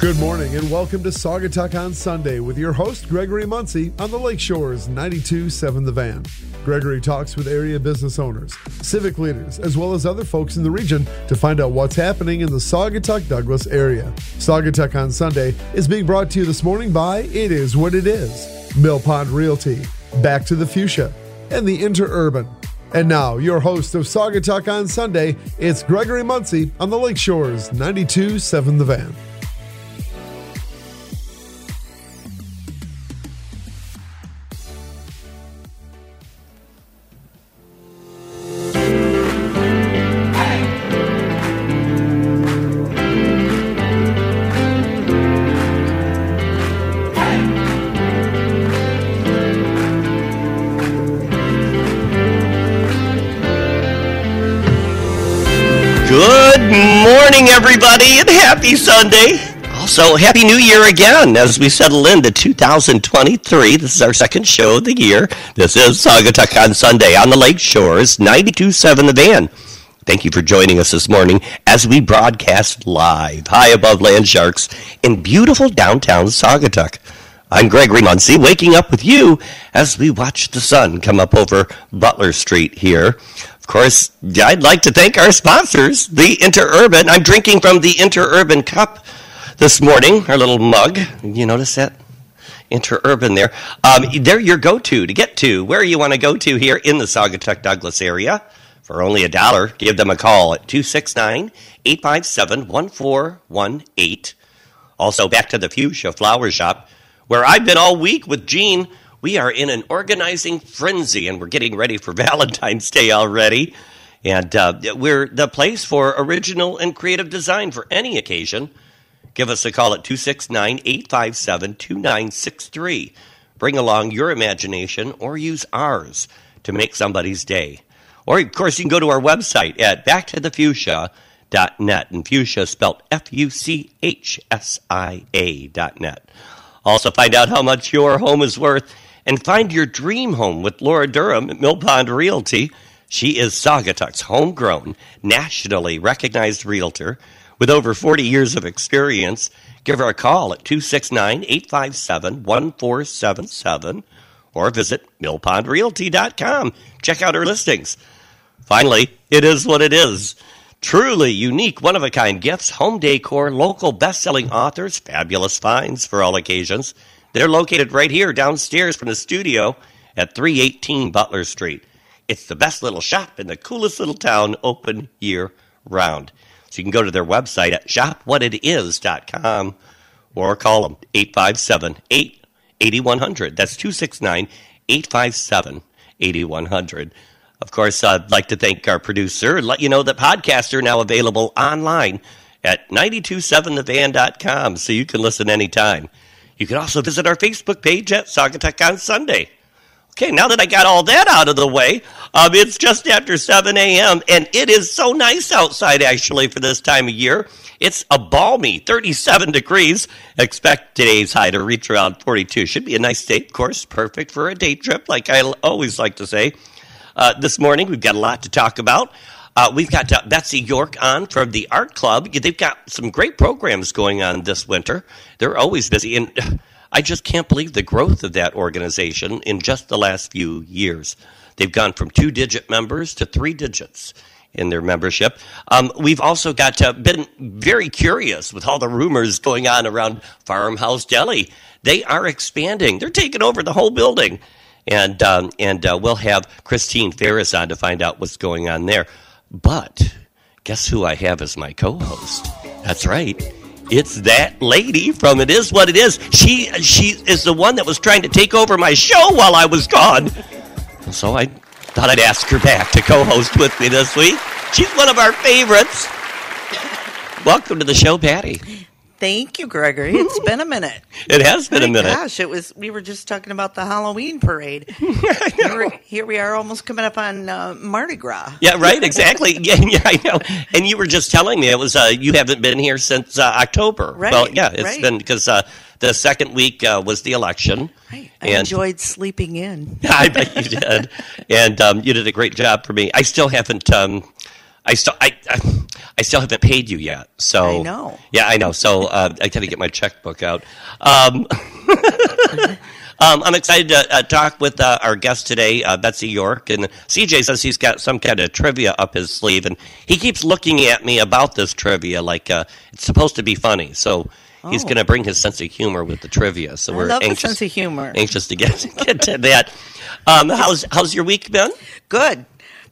Good morning and welcome to Saugatuck on Sunday with your host Gregory Muncie on the Lake Shores 92.7 The Van. Gregory talks with area business owners, civic leaders, as well as other folks in the region to find out what's happening in the Saugatuck Douglas area. Saugatuck on Sunday is being brought to you this morning by It Is What It Is, Mill Pond Realty, Back to the Fuchsia, and the Interurban. And now, your host of Saugatuck on Sunday, it's Gregory Muncie on the Lake Shores 92.7 The Van. Everybody, and happy Sunday. Also, Happy New Year again as we settle into 2023. This is our second show of the year. This is Saugatuck on Sunday on the Lake Shores, 92.7 The Van. Thank you for joining us this morning as we broadcast live high above Land Sharks in beautiful downtown Saugatuck. I'm Gregory Muncie, waking up with you as we watch the sun come up over Butler Street here. Course, I'd like to thank our sponsors, the Interurban. I'm drinking from the Interurban cup this morning, our little mug. You notice that? Interurban there. Um, they're your go-to to get to where you want to go to here in the Saugatuck Douglas area. For only a dollar, give them a call at 269 857 1418. Also, back to the Fuchsia Flower Shop, where I've been all week with Gene. We are in an organizing frenzy, and we're getting ready for Valentine's Day already. And uh, we're the place for original and creative design for any occasion. Give us a call at 269 857 2963. Bring along your imagination or use ours to make somebody's day. Or, of course, you can go to our website at backtothefuchsia.net. And fuchsia spelled F U C H S I A dot net. Also, find out how much your home is worth and find your dream home with Laura Durham at Mill Pond Realty. She is Saugatuck's homegrown, nationally recognized realtor with over 40 years of experience. Give her a call at 269 857 1477 or visit millpondrealty.com. Check out her listings. Finally, it is what it is. Truly unique, one of a kind gifts, home decor, local best selling authors, fabulous finds for all occasions. They're located right here downstairs from the studio at 318 Butler Street. It's the best little shop in the coolest little town, open year round. So you can go to their website at shopwhatitis.com or call them 857 8100. That's 269 857 8100. Of course, I'd like to thank our producer and let you know that podcasts are now available online at 927thevan.com so you can listen anytime. You can also visit our Facebook page at Saugatuck on Sunday. Okay, now that I got all that out of the way, um, it's just after 7 a.m., and it is so nice outside actually for this time of year. It's a balmy 37 degrees. Expect today's high to reach around 42. Should be a nice day, of course, perfect for a day trip, like I always like to say. Uh, this morning, we've got a lot to talk about. Uh, we've got uh, Betsy York on from the Art Club. They've got some great programs going on this winter. They're always busy, and I just can't believe the growth of that organization in just the last few years. They've gone from two digit members to three digits in their membership. Um, we've also got uh, been very curious with all the rumors going on around Farmhouse Deli. They are expanding. They're taking over the whole building, and um, and uh, we'll have Christine Ferris on to find out what's going on there. But guess who I have as my co-host? That's right. It's that lady from It Is What It Is. She she is the one that was trying to take over my show while I was gone. So I thought I'd ask her back to co-host with me this week. She's one of our favorites. Welcome to the show, Patty. Thank you, Gregory. It's been a minute. It has been a minute. Gosh, it was. We were just talking about the Halloween parade. here, we- here we are, almost coming up on uh, Mardi Gras. Yeah, right. Exactly. Yeah, yeah, I know. And you were just telling me it was uh, you haven't been here since uh, October. Right, Well, yeah, it's right. been because uh, the second week uh, was the election. Right. I And- enjoyed sleeping in. I bet you did, and um, you did a great job for me. I still haven't um, I still I, I I still haven't paid you yet. So I know. Yeah, I know. So uh, I got to get my checkbook out. Um, um, I'm excited to uh, talk with uh, our guest today, uh, Betsy York, and CJ says he's got some kind of trivia up his sleeve, and he keeps looking at me about this trivia like uh, it's supposed to be funny. So. He's Oh. going to bring his sense of humor with the trivia, so I we're anxious, sense of humor. anxious to get get to that. Um, how's how's your week been? Good.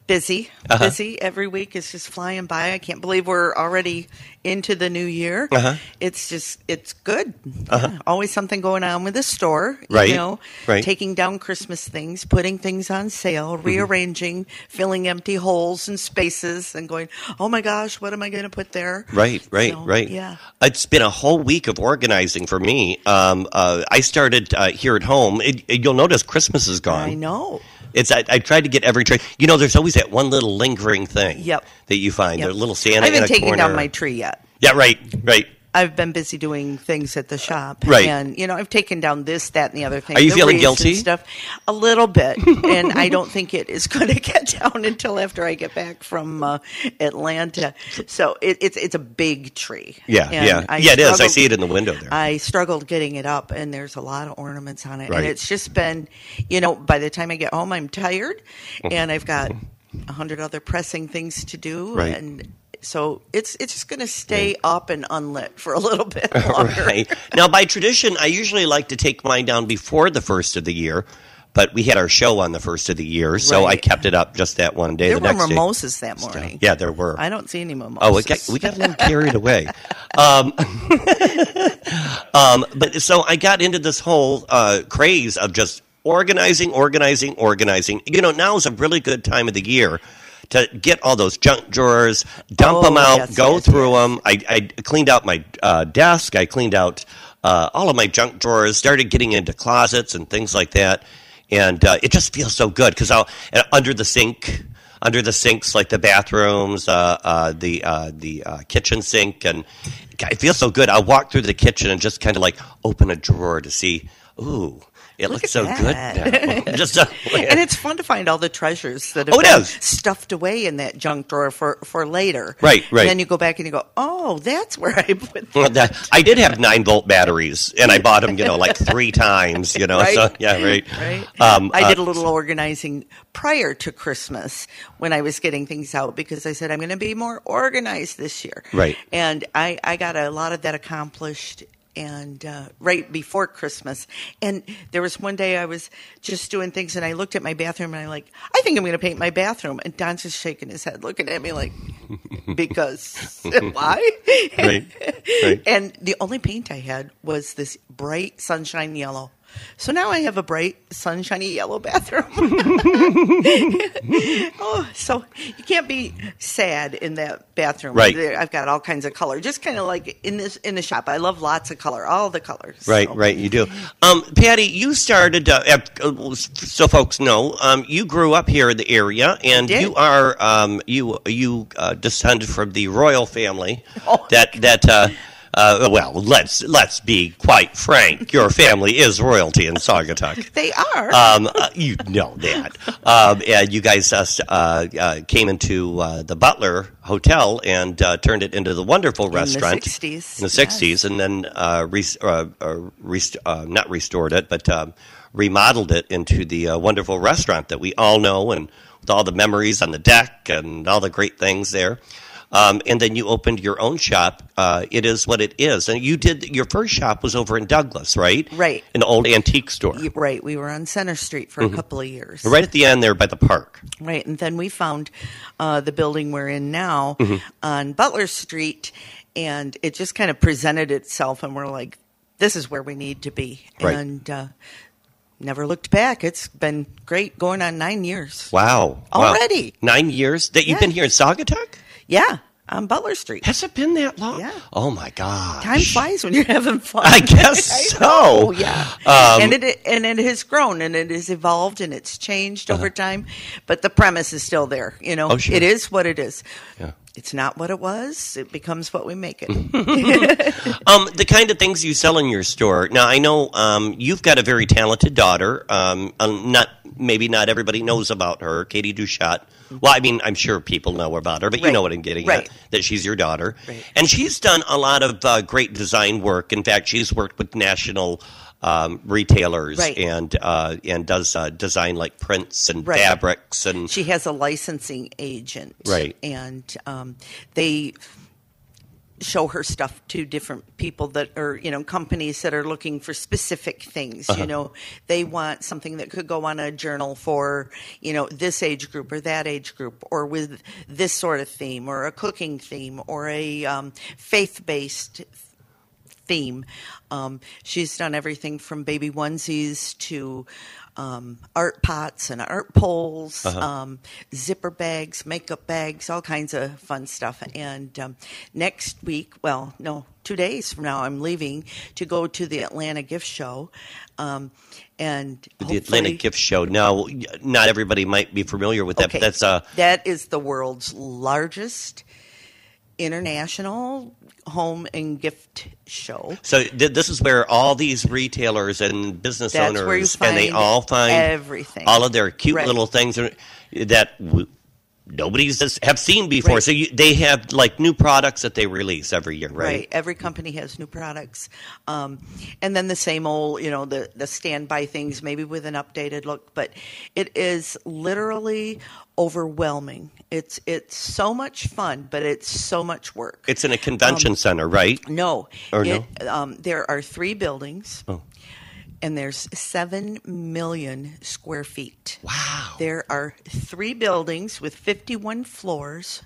Busy. Uh-huh. Busy. Every week is just flying by. I can't believe we're already into the new year. Uh-huh. It's just, it's good. Yeah, Always something going on with the store. Right. You know, Right. taking down Christmas things, putting things on sale, Mm-hmm. rearranging, filling empty holes and spaces, and going, oh my gosh, what am I going to put there? Right, right, So, right. Yeah. It's been a whole week of organizing for me. Um, uh, I started uh, here at home. It, it- you'll notice Christmas is gone. I know. It's I, I tried to get every tree. You know, there's always that one little lingering thing. Yep. That you find. Yep. The little Santa I haven't a taken corner. down my tree yet. Yeah, right, right. I've been busy doing things at the shop, Right. And you know, I've taken down this, that, and the other thing. Are you feeling guilty? Stuff a little bit, and I don't think it is going to get down until after I get back from uh, Atlanta. So it, it's it's a big tree. Yeah, And yeah, I yeah. It is. I see it in the window there. I struggled getting it up, and there's a lot of ornaments on it. Right. And it's just been, you know, by the time I get home, I'm tired, and I've got a hundred other pressing things to do, Right. and so it's it's just going to stay up and unlit for a little bit longer. right. Now, by tradition, I usually like to take mine down before the first of the year. But we had our show on the first of the year, so I kept it up just that one day. There the were next day- mimosas that morning. Yeah, there were. I don't see any mimosas. Oh, we got we got a little carried away. Um, um, but so I got into this whole uh, craze of just organizing, organizing, organizing. You know, now is a really good time of the year to get all those junk drawers, dump Oh, them out, yes, go yes, through them. I, I cleaned out my uh, desk. I cleaned out uh, all of my junk drawers. Started getting into closets and things like that, and uh, it just feels so good because I'll under the sink under the sinks, like the bathrooms, uh, uh, the uh, the uh, kitchen sink, and it feels so good. I walk through the kitchen and just kind of like open a drawer to see. Ooh, it looks so that. good now. just uh, and it's fun to find all the treasures that have Oh, been stuffed away in that junk drawer for, for later. Right, right. And then you go back and you go, oh, that's where I put Well, that- I did have nine volt batteries, and I bought them, you know, like three times. You know, Right. so yeah, right. Right. Um, I uh, did a little organizing prior to Christmas when I was getting things out because I said I'm going to be more organized this year. Right. And I, I got a lot of that accomplished and uh, right before Christmas. And there was one day I was just doing things and I looked at my bathroom and I'm like, I think I'm going to paint my bathroom. And Don's just shaking his head, looking at me like, because why? Right, right. And the only paint I had was this bright sunshine yellow. So now I have a bright sunshiny yellow bathroom. oh, so you can't be sad in that bathroom. Right. I've got all kinds of color, just kind of like in this in the shop. I love lots of color, all the colors. Right, So- right, you do. Um, Patty, you started, uh, uh, so folks know, um, you grew up here in the area, and you are um, you you uh, descended from the royal family. Oh. That that uh, uh, well, let's let's be quite frank. Your family is royalty in Saugatuck. They are. Um, uh, you know that. Um, and you guys uh, uh, came into uh, the Butler Hotel and uh, turned it into the wonderful restaurant the 60s, In the yes. sixties, and then uh, uh, uh, uh, not restored it, but um, remodeled it into the uh, wonderful restaurant that we all know, and with all the memories on the deck and all the great things there. Um, and then you opened your own shop. Uh, it is what it is, and you did. Your first shop was over in Douglas, right? Right. An old antique store. Right. We were on Center Street for a couple of years. Right at the end there by the park. Right, and then we found uh, the building we're in now Mm-hmm. on Butler Street, and it just kind of presented itself, and we're like, "This is where we need to be," Right. and uh, never looked back. It's been great, going on nine years. Wow. Wow. Already? Nine years that you've Yeah. been here in Saugatuck? Yeah, on Butler Street. Has it been that long? Yeah. Oh my god. Time flies when you're having fun. I guess I so. yeah. Um, and it and it has grown and it has evolved and it's changed over time, but the premise is still there. You know, Uh-huh. Oh, sure. it is what it is. Yeah. It's not what it was. It becomes what we make it. Um, the kind of things you sell in your store. Now I know um, you've got a very talented daughter. Um, not maybe not everybody knows about her, Katie Duchat, Well, I mean, I'm sure people know about her, but you Right. know what I'm getting Right. at. That she's your daughter. Right. And she's done a lot of uh, great design work. In fact, she's worked with national um, retailers and uh, and does uh, design like prints and fabrics and She has a licensing agent, Right. And um, they show her stuff to different people that are, you know, companies that are looking for specific things. Uh-huh. You know, they want something that could go on a journal for, you know, this age group or that age group, or with this sort of theme, or a cooking theme, or a um, faith-based theme. Um, she's done everything from baby onesies to um, art pots and art poles, um, zipper bags, makeup bags, all kinds of fun stuff. And um, next week, well, no, two days from now, I'm leaving to go to the Atlanta Gift Show. Um, and the Atlanta Gift Show. Now, not everybody might be familiar with that, Okay, but that's uh, that is the world's largest international home and gift show. so th- this is where all these retailers and business That's owners and they all find everything. all of their cute Right. little things that w- nobody's has- have seen before. Right. So you, they have like new products that they release every year, right? Every company has new products, um, and then the same old, you know, the the standby things, maybe with an updated look. But it is literally overwhelming. It's it's so much fun, but it's so much work. It's in a convention center, right? no, Or it, Um, there are three buildings, Oh. and there's seven million square feet. Wow. There are three buildings with 51 floors.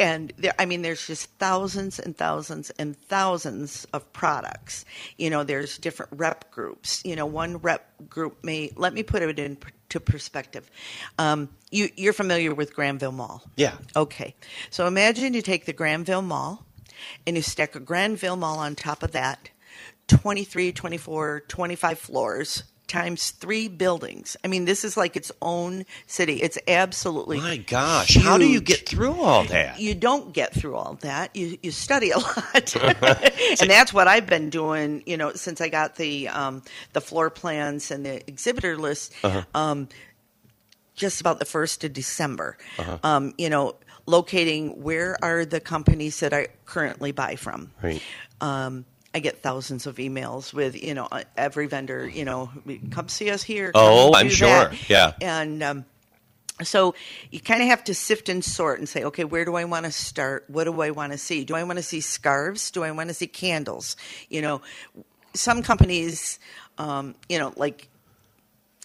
And there, I mean, there's just thousands and thousands and thousands of products. You know, there's different rep groups. You know, one rep group may, let me put it into perspective. Um, you, you're familiar with Granville Mall. Yeah. Okay. So imagine you take the Granville Mall and you stack a Granville Mall on top of that 23, 24, 25 floors times three buildings. I mean, this is like its own city. It's absolutely My gosh, how do you get through all that? You don't get through all that. You you study a lot, and that's what I've been doing. You know, since I got the um, the floor plans and the exhibitor list. Uh-huh. Um, just about the first of December. Uh-huh. Um, you know, locating where are the companies that I currently buy from. Right. I get thousands of emails with you know uh, every vendor. You know, come see us here. Oh, I'm sure. that." Yeah. and. Um, so you kind of have to sift and sort and say, okay, where do I want to start? What do I want to see? Do I want to see scarves? Do I want to see candles? You know, some companies, um, you know, like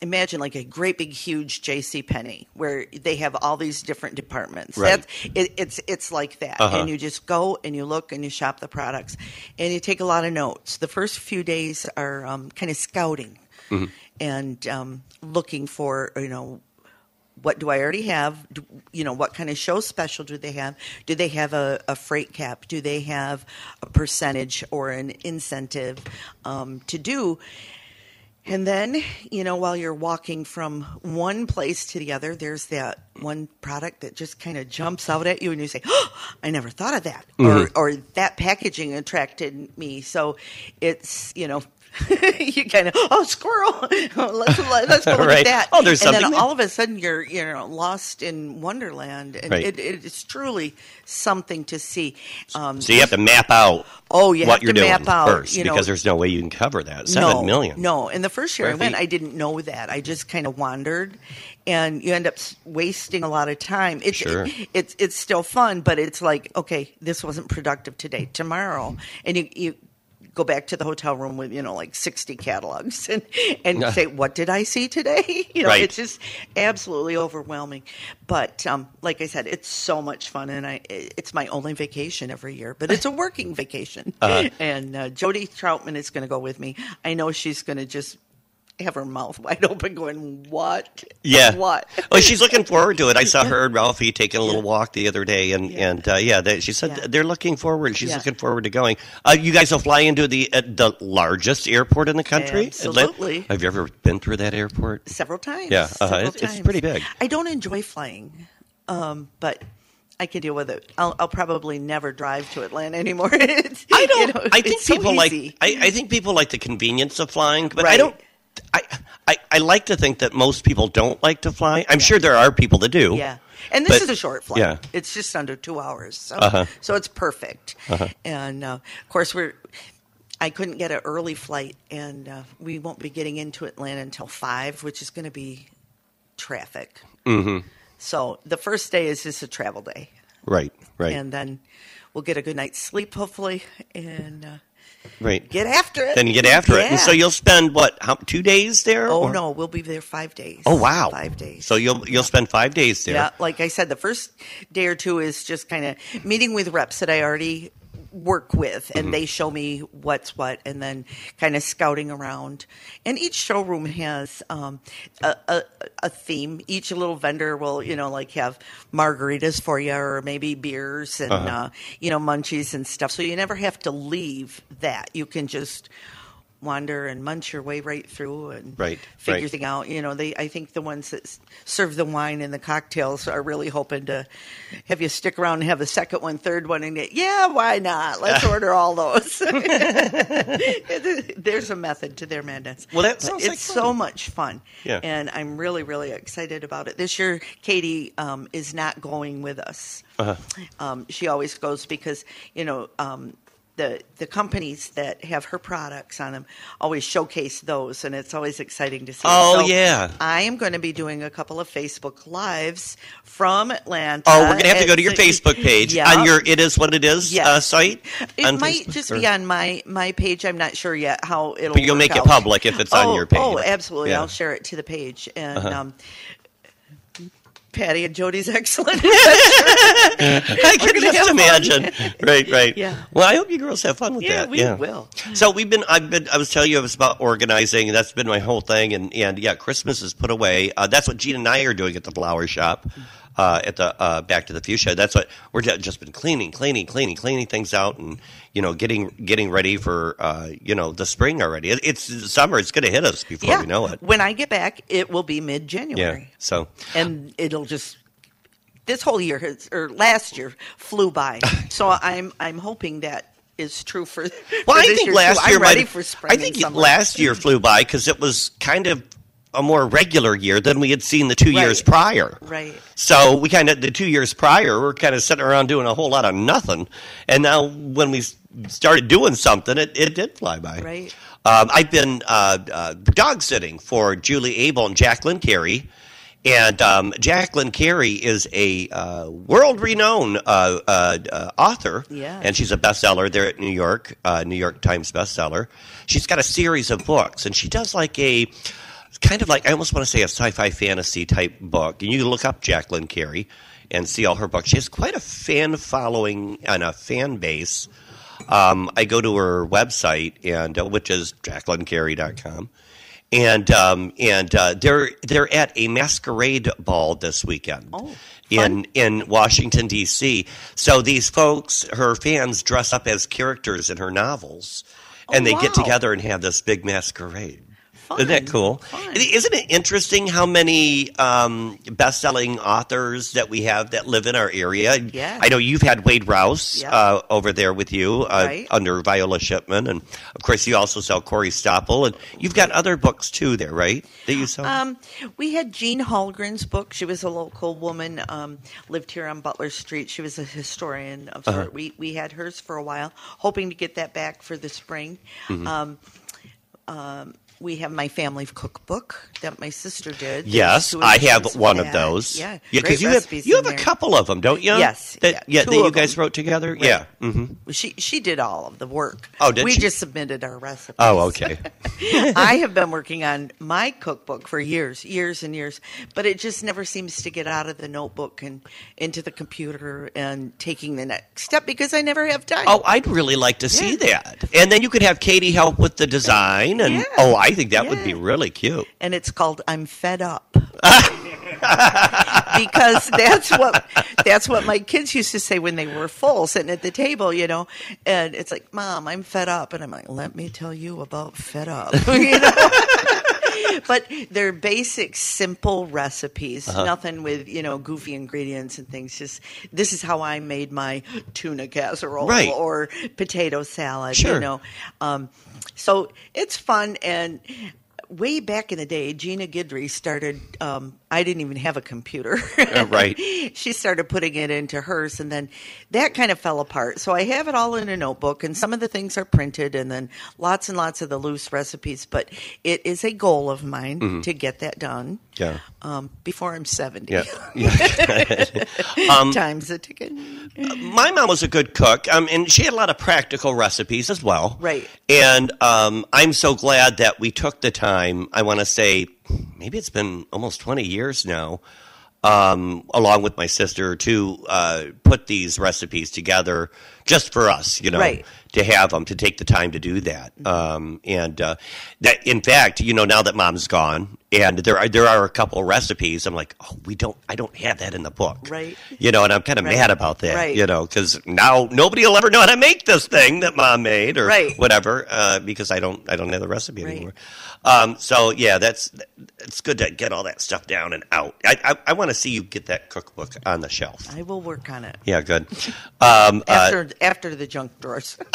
imagine like a great big huge JC Penney where they have all these different departments. Right. That's it, it's it's like that. Uh-huh. And you just go and you look and you shop the products and you take a lot of notes. The first few days are um, kind of scouting Mm-hmm. and um, looking for you know what do I already have? Do, you know, what kind of show special do they have? Do they have a, a freight cap? Do they have a percentage or an incentive um, to do? And then, you know, while you're walking from one place to the other, there's that one product that just kind of jumps out at you, and you say, oh, "I never thought of that," or, mm-hmm. or that packaging attracted me. So it's you know. you kind of oh squirrel let's let's go look Right. at that Oh, there's and then something there. all of a sudden you're you know lost in wonderland and Right. it, it's truly something to see um, So you have to map out Oh, you what have you're to doing map out, first you know- because there's no way you can cover that. Seven no, million. No, and the first year I went. I didn't know that. I just kind of wandered, and you end up wasting a lot of time. It's Sure. it's it's still fun, but it's like okay, this wasn't productive today. Tomorrow, and you you go back to the hotel room with you know like 60 catalogs and and Yeah. say what did i see today you know Right. it's just absolutely overwhelming but um, like i said it's so much fun and i it's my only vacation every year but it's a working vacation Uh-huh. and uh, jody troutman is going to go with me i know she's going to just have her mouth wide open going what Yeah. what Oh, she's looking forward to it. I saw her and Ralphie taking a little walk the other day, and Yeah. and uh, yeah, they, she said Yeah. they're looking forward. She's Yeah. looking forward to going. Uh, you guys will fly into the uh, the largest airport in the country. Absolutely. Have you ever been through that airport? several times. Yeah, uh-huh. several It's- it's pretty big. I don't enjoy flying, um, but I can deal with it. I'll, I'll probably never drive to Atlanta anymore. It's, I don't. you know, I think it's so people like. I, I think people like the convenience of flying, but I don't. I I, I like to think that most people don't like to fly. I'm sure there are people that do. Yeah. And this But- is a short flight. yeah. It's just under two hours. So, Uh-huh. so it's perfect. And uh, of course, we're. I couldn't get an early flight, and uh, we won't be getting into Atlanta until five, which is going to be traffic. Mm-hmm. So the first day is just a travel day, Right. Right. and then we'll get a good night's sleep, hopefully, and uh, right. get after it. then you get after it, and so you'll spend what? How two days there? Oh or- no, we'll be there five days. Oh wow. five days. So you'll you'll spend five days there. Yeah, like I said, the first day or two is just kind of meeting with reps that I already work with, and they show me what's what, and then kind of scouting around. And each showroom has um, a, a, a theme. Each little vendor will, you know, like have margaritas for you, or maybe beers and uh you know munchies and stuff. So you never have to leave that. You can just wander and munch your way right through and Right, figure right. things out. You know, they I think the ones that serve the wine and the cocktails are really hoping to have you stick around and have a second one, third one, and get, yeah, why not? Let's order all those. There's a method to their madness. Well, that But sounds it's like so much fun. Yeah. and I'm really really excited about it. This year, Katie um, is not going with us. Uh-huh. Um, she always goes because you know. Um, the, the companies that have her products on them always showcase those, and it's always exciting to see. Oh, So yeah. I am going to be doing a couple of Facebook lives from Atlanta. Oh, we're gonna have to go to your Facebook page Yeah. on your "It Is What It Is" Yes. uh, site. It on might Facebook, just or- be on my my page. I'm not sure yet how it'll. But you'll make it public if it's on Oh, your page. Oh, absolutely! Yeah. Uh-huh. I'll share it to the page. And um, Patty and Jody's excellent. I can gonna just imagine. right, right. Yeah. Well, I hope you girls have fun with that. Yeah, that. we will. So we've been. I've been. I was telling you it was about organizing. That's been my whole thing. And and yeah, Christmas is put away. Uh, that's what Gene and I are doing at the flower shop. Uh, at the uh, Back to the Fuchsia, that's what we're just been cleaning, cleaning, cleaning, cleaning things out, and you know, getting getting ready for uh, you know the spring already. It, it's summer; it's going to hit us before yeah, we know it. when I get back, it will be mid January. Yeah. So and it'll just. This whole year has, or last year, flew by. so I'm I'm hoping that is true for. Well, for I think last too. year I'm ready might- for spring. I think last year flew by because it was kind of a more regular year than we had seen the two years prior. Right. So we kind of the two years prior, we're kind of sitting around doing a whole lot of nothing, and now when we started doing something, it, it did fly by. Right. Um, I've been uh, uh, dog sitting for Julie Abel and Jacqueline Carey. And um, Jacqueline Carey is a uh, world renowned uh, uh, uh, author. Yeah. And she's a bestseller there at New York, uh, New York Times bestseller. She's got a series of books, and she does like a kind of like, I almost want to say a sci fi fantasy type book. And you can look up Jacqueline Carey and see all her books. She has quite a fan following and a fan base. Um, I go to her website, and uh, which is jacquelinecarey.com. And um, and uh, they're they're at a masquerade ball this weekend Oh, in in Washington D.C. So these folks, her fans, dress up as characters in her novels, and they get together and have this big masquerade. Fun. Isn't that cool? Fun. Isn't it interesting how many um, best-selling authors that we have that live in our area? Yeah. I know you've had Wade Rouse Yeah. uh, over there with you uh, Right. under Viola Shipman, and of course you also sell Corey Stoppel, and you've got other books too there, right? That you sell. Um, we had Jean Hallgren's book. She was a local woman, um, lived here on Butler Street. She was a historian of Uh-huh. sort. We we had hers for a while, hoping to get that back for the spring. Mm-hmm. Um, um, we have my family cookbook that my sister did. Yes, I have one of those. Yeah, because great you have you have a there. couple of them, don't you? Yes, that, yeah, yeah, that you guys them. wrote together. Yeah. mm-hmm. She she did all of the work. Oh, did we she? just submitted our recipes. Oh, okay. I have been working on my cookbook for years, years and years, but it just never seems to get out of the notebook and into the computer and taking the next step because I never have time. Oh, I'd really like to see Yeah. that. And then you could have Katie help with the design, and Yeah. oh, I think that would be really cute. and it's called I'm Fed Up. because that's what that's what my kids used to say when they were full sitting at the table, you know. And it's like, "Mom, I'm fed up." And I'm like, "Let me tell you about fed up." you know. but they're basic, simple recipes. Uh-huh. Nothing with you know goofy ingredients and things. Just this is how I made my tuna casserole Right. or potato salad. Sure. You know, um, so it's fun and way back in the day, Gina Guidry started. Um, I didn't even have a computer. Uh, right. she started putting it into hers, and then that kind of fell apart. So I have it all in a notebook, and some of the things are printed, and then lots and lots of the loose recipes. But it is a goal of mine to get that done. Yeah. Um, before I'm 70. Yeah. yeah. Um, Time's a ticket. my mom was a good cook, um, and she had a lot of practical recipes as well. Right. And um, I'm so glad that we took the time. I want to say maybe it's been almost 20 years now, um, along with my sister, to uh, put these recipes together just for us. You know, Right. to have them to take the time to do that. Um, and uh, that, in fact, you know, now that mom's gone, and there are there are a couple of recipes, I'm like, oh, we don't, I don't have that in the book, Right. You know, and I'm kind of Right. mad about that, Right. you know, because now nobody will ever know how to make this thing that mom made or Right. whatever, uh, because I don't, I don't have the recipe Right. anymore. Um, so yeah, that's it's good to get all that stuff down and out. I, I, I want to see you get that cookbook on the shelf. I will work on it Yeah, good. Um, uh, after after the junk drawers.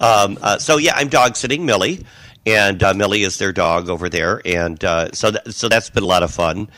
Uh, so yeah, I'm dog sitting Millie, and uh, Millie is their dog over there, and uh, so th- so that's been a lot of fun,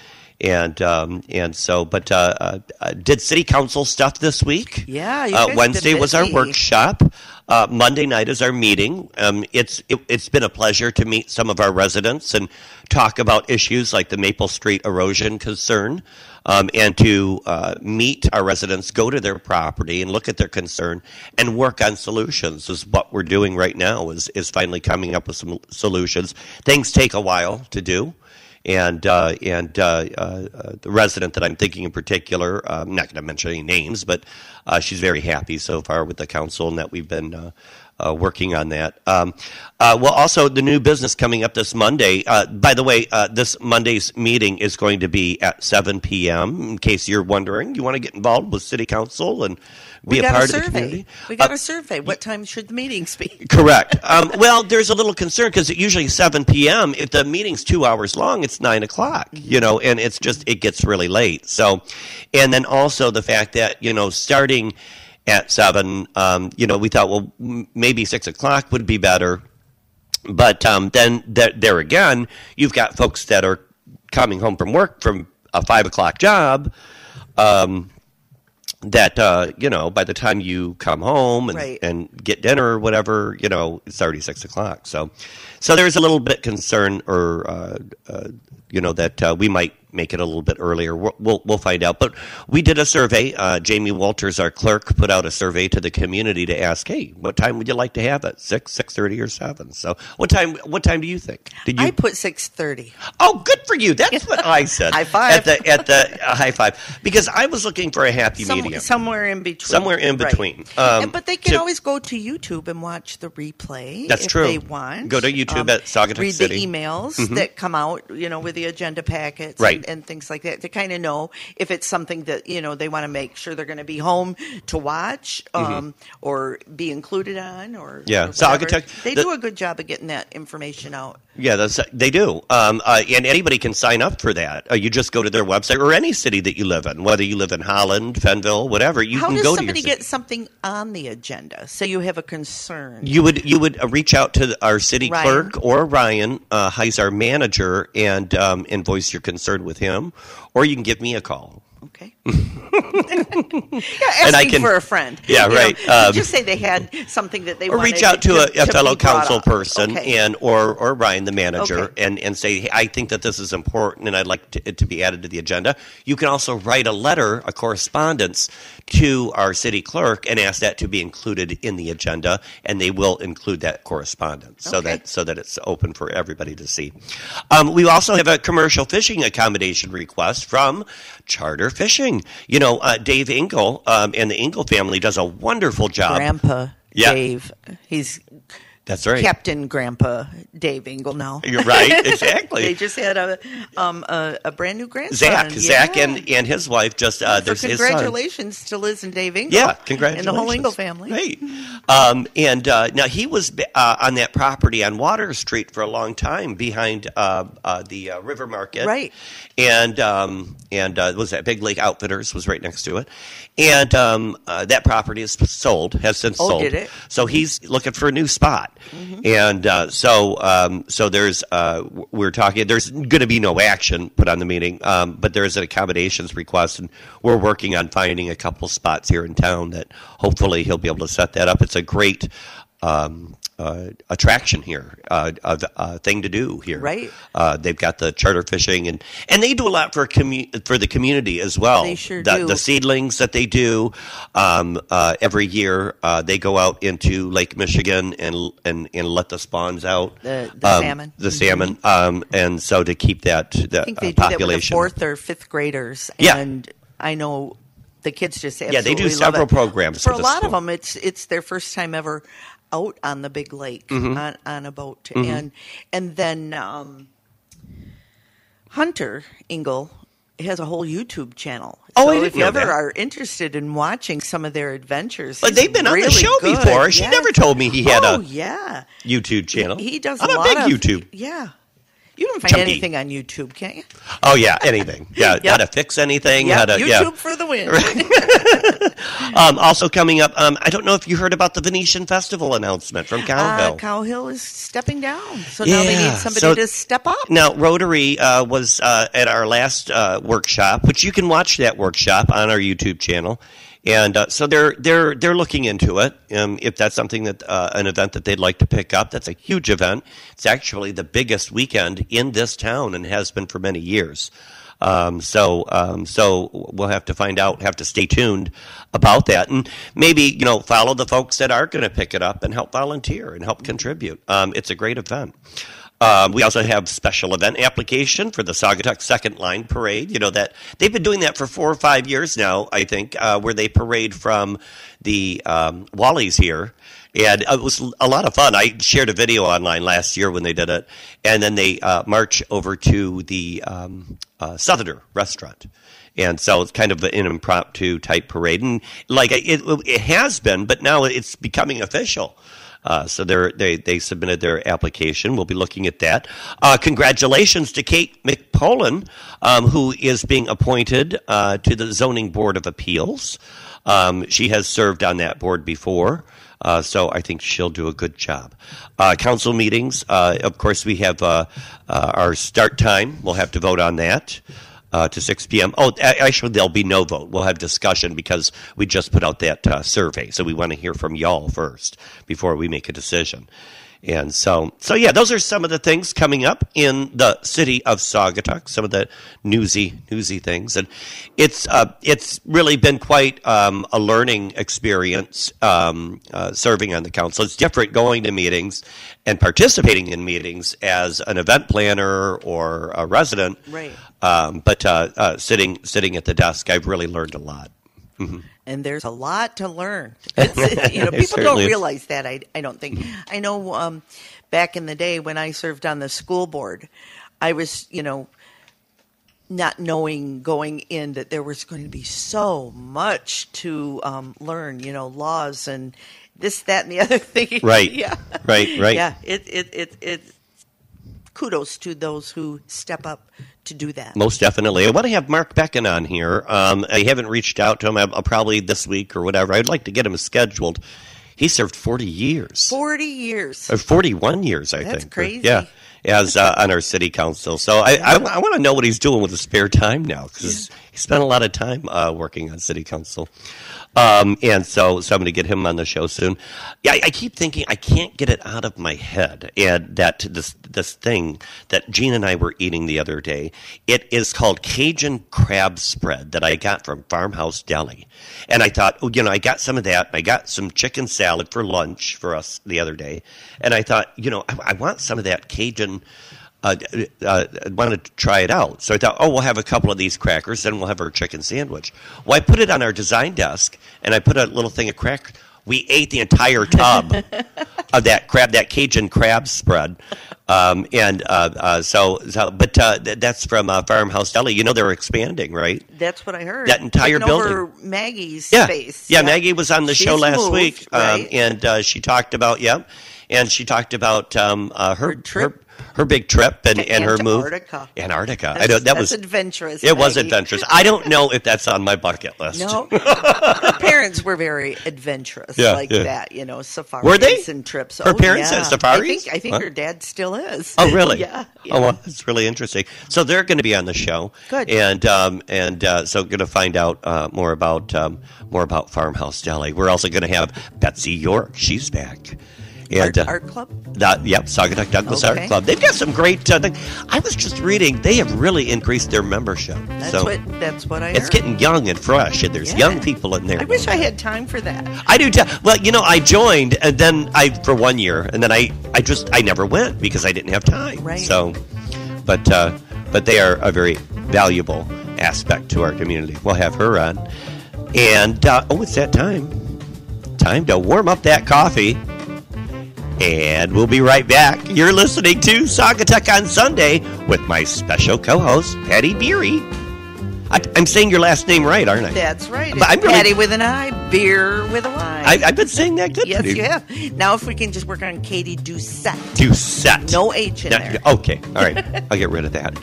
and um, and so but uh, uh, uh, did city council stuff this week. Yeah, you uh, Wednesday was our workshop. Uh, Monday night is our meeting. Um, it's it, it's been a pleasure to meet some of our residents and talk about issues like the Maple Street erosion concern, um, and to uh, meet our residents, go to their property and look at their concern and work on solutions. Is what we're doing right now. Is is finally coming up with some solutions. Things take a while to do and uh, and uh, uh, uh, the resident that I'm thinking in particular, uh, I'm not going to mention any names, but uh, she's very happy so far with the council and that we've been uh, working on that. Um, uh, well, also the new business coming up this Monday. Uh, by the way, uh, this Monday's meeting is going to be at 7 p.m. In case you're wondering, you want to get involved with city council and be a part a of the survey. community. We got Uh, a survey. What time should the meetings be? Correct. Um, well, there's a little concern because usually 7 p.m. If the meeting's two hours long, it's nine o'clock. You know, and it's just it gets really late. So, and then also the fact that you know starting at seven, um, you know, we thought well m- maybe six o'clock would be better. But um, then th- there again, you've got folks that are coming home from work from a five o'clock job. Um, that uh, you know, by the time you come home and, Right. and get dinner or whatever, you know, it's already six o'clock. So, so there's a little bit concern, or uh, uh, you know, that uh, we might make it a little bit earlier. We'll, we'll we'll find out. But we did a survey. Uh, Jamie Walters, our clerk, put out a survey to the community to ask, hey, what time would you like to have it? Six, six thirty, or seven? So, what time? What time do you think? Did you? I put six thirty. Oh, good for you. That's what I said. High five. at the at the uh, high five because I was looking for a happy Some, medium. somewhere in between. Somewhere in Right. between. Um, And- but they can to- always go to YouTube and watch the replay. That's if true. They want. Go to YouTube at Saugatuck Read City. Mm-hmm. the emails that come out, you know, with the agenda packets Right. and, and things like that to kind of know if it's something that you know they want to make sure they're going to be home to watch um, or be included on or Mm-hmm. Yeah. or. Saugatuck- they the- do a good job of getting that information out. Yeah, that's, they do. Um, uh, and anybody can sign up for that. Uh, you just go to their website or any city that you live in, whether you live in Holland, Fenville, whatever. You How can go somebody to your get something on the agenda? So you have a concern. You would you would uh, reach out to our city Ryan. clerk or Ryan, uh, he's our manager, and um, and voice your concern with him, or you can give me a call. Okay. yeah, asking I can- for a friend. Yeah, You know, right. Um, just say they had something that they or reach out to, a, a be fellow council person Okay. and or or Ryan the manager Okay. and and say hey, I think that this is important and I'd like to, it to be added to the agenda. You can also write a letter, a correspondence to our city clerk and ask that to be included in the agenda and they will include that correspondence so Okay. that so that it's open for everybody to see. Um, we also have a commercial fishing accommodation request from Charter Fishing. You know, uh, Dave Engel um, and the Engel family does a wonderful job. Grandpa Yeah. Dave. He's That's right. Captain Grandpa Dave Engel now. You're right, exactly. they just had a um a, a brand new grandson. Zach, Zach, and and his wife just uh, there's his congratulations to Liz and Dave Engel. Yeah, congratulations. And the whole Engel family. Great. Um, and uh, now he was uh, on that property on Water Street for a long time behind uh, uh, the uh, River Market. Right. And um, and uh, was that Big Lake Outfitters was right next to it, and um, uh, that property is sold has since Oh, sold. did it? So he's looking for a new spot. Lot. And uh, so, um, so there's uh, we're talking. There's going to be no action put on the meeting, um, but there's an accommodations request, and we're working on finding a couple spots here in town that hopefully he'll be able to set that up. It's a great. Um, uh, attraction here, uh, a uh, thing to do here. Right. Uh, they've got the charter fishing, and, and they do a lot for commu- for the community as well. They sure the, do. The seedlings that they do um, uh, every year, uh, they go out into Lake Michigan and and, and let the spawns out. The- the Um, salmon. The salmon. Um, and so to keep that the I think they do that with the population. fourth or fifth graders. Yeah. And I know the kids just yeah they do several programs For a lot of them, it's it's their first time ever out on the big lake Mm-hmm. on, on a boat, and and then um, Hunter Engel has a whole YouTube channel. Oh, so if you ever that. are interested in watching some of their adventures, But they've been on the show good. before. She Yes. never told me he had oh, a yeah. YouTube channel. He does I'm a a, lot big of YouTube. Yeah. You don't find Chunky. anything on YouTube, can't you? Oh yeah, anything. Yeah, Yep. how to fix anything. Yeah, How to YouTube yeah. for the win. Um, also coming up, um, I don't know if you heard about the Venetian Festival announcement from Uh, Cowville. Cow Hill is stepping down, so now they need somebody so- to step up. Now, Rotary uh, was uh, at our last uh, workshop, which you can watch that workshop on our YouTube channel, and uh, so they're they're they're looking into it. Um, if that's something that uh, an event that they'd like to pick up, that's a huge event. It's actually the biggest weekend in this town and has been for many years. Um, so, um, so we'll have to find out, have to stay tuned about that, and maybe you know follow the folks that are going to pick it up and help volunteer and help contribute. Um, it's a great event. Um, we also have special event application for the Saugatuck Second Line Parade. You know that they've been doing that for four or five years now. I think uh, where they parade from the um, Wallies here, and it was a lot of fun. I shared a video online last year when they did it, and then they uh, march over to the um, uh, Southerner restaurant. And so it's kind of an impromptu type parade, and like it, it has been, but now it's becoming official. Uh, so they they submitted their application. We'll be looking at that. Uh, congratulations to Kate McPolin, um, who is being appointed uh, to the Zoning Board of Appeals. Um, she has served on that board before. Uh, so I think she'll do a good job. Uh, council meetings, uh, of course, we have uh, uh, our start time. We'll have to vote on that uh, to 6 p.m. Oh, actually, there'll be no vote. We'll have discussion because we just put out that uh, survey. So we want to hear from y'all first before we make a decision. And so, so yeah, those are some of the things coming up in the city of Saugatuck. Some of the newsy, newsy things, and it's uh, it's really been quite um, a learning experience um, uh, serving on the council. It's different going to meetings and participating in meetings as an event planner or a resident, Right. um, but uh, uh, sitting sitting at the desk, I've really learned a lot. And there's a lot to learn. It's, you know, people don't realize that. I, I don't think. I know um, back in the day when I served on the school board, I was, you know, not knowing going in that there was going to be so much to um, learn. You know, laws and this, that, and the other thing. Right. yeah. Right. Right. Yeah. It. It. It. it kudos to those who step up to do that. Most definitely. I want to have Mark Becken on here. Um, I haven't reached out to him. I'll, I'll probably this week or whatever. I'd like to get him scheduled. He served 40 years. Forty years. Or 41 years, I That's think. crazy. Yeah. As uh, on our city council. So I, I, I want to know what he's doing with his spare time now because he spent a lot of time uh, working on city council. Um, and so, so I'm going to get him on the show soon. Yeah, I, I keep thinking I can't get it out of my head. And that this this thing that Gene and I were eating the other day, it is called Cajun crab spread that I got from Farmhouse Deli. And I thought, oh, you know, I got some of that. I got some chicken salad for lunch for us the other day. And I thought, you know, I, I want some of that Cajun uh, uh, wanted to try it out. So I thought, oh, we'll have a couple of these crackers, then we'll have our chicken sandwich. Well, I put it on our design desk, and I put a little thing of crackers. We ate the entire tub of that crab, that Cajun crab spread, um, and uh, uh, so, so. But uh, th- that's from uh, Farmhouse Deli. You know they're expanding, right? That's what I heard. That entire Taking over building. Maggie's Yeah, space. yeah. Maggie was on the She's show last moved, week, um, and uh, she talked about yeah, and she talked about um, uh, her, Her trip. her her big trip and, and her move Antarctica. Antarctica. I That's- don't. That that's was adventurous, It was adventurous. I don't know if that's on my bucket list. No, her parents were very adventurous Yeah, like yeah. that. You know, safaris Were they? and trips. Her Oh, parents yeah. had safaris? I think, I think What? her dad still is. Oh, really? yeah. yeah. Oh, well, that's really interesting. So they're going to be on the show. Good. And um, and uh, so going to find out uh, more about um, more about Farmhouse Deli. We're also going to have Betsy York. She's back. And Art, art club. that, yep, Saugatuck Douglas Art Club. They've got some great. Uh, thing. I was just reading; they have really increased their membership. That's so what. That's what I. it's heard. getting young and fresh, and there's Yeah. young people in there. I wish I had time for that. I do. Too. Well, you know, I joined, and then I for one year, and then I, I just, I never went because I didn't have time. Right. So, but, uh, but they are a very valuable aspect to our community. We'll have her on, and uh, oh, it's that time. Time to warm up that coffee. And we'll be right back. You're listening to Saugatuck on Sunday with my special co-host Patty Beery. I, I'm saying your last name right, aren't I? That's right. But I'm really- Patty with an I, beer with a Y. I, I've been saying that good. yes, you have. Now, if we can just work on Katie Doucette. Doucette. No H in Now- there. Okay, all right. I'll get rid of that.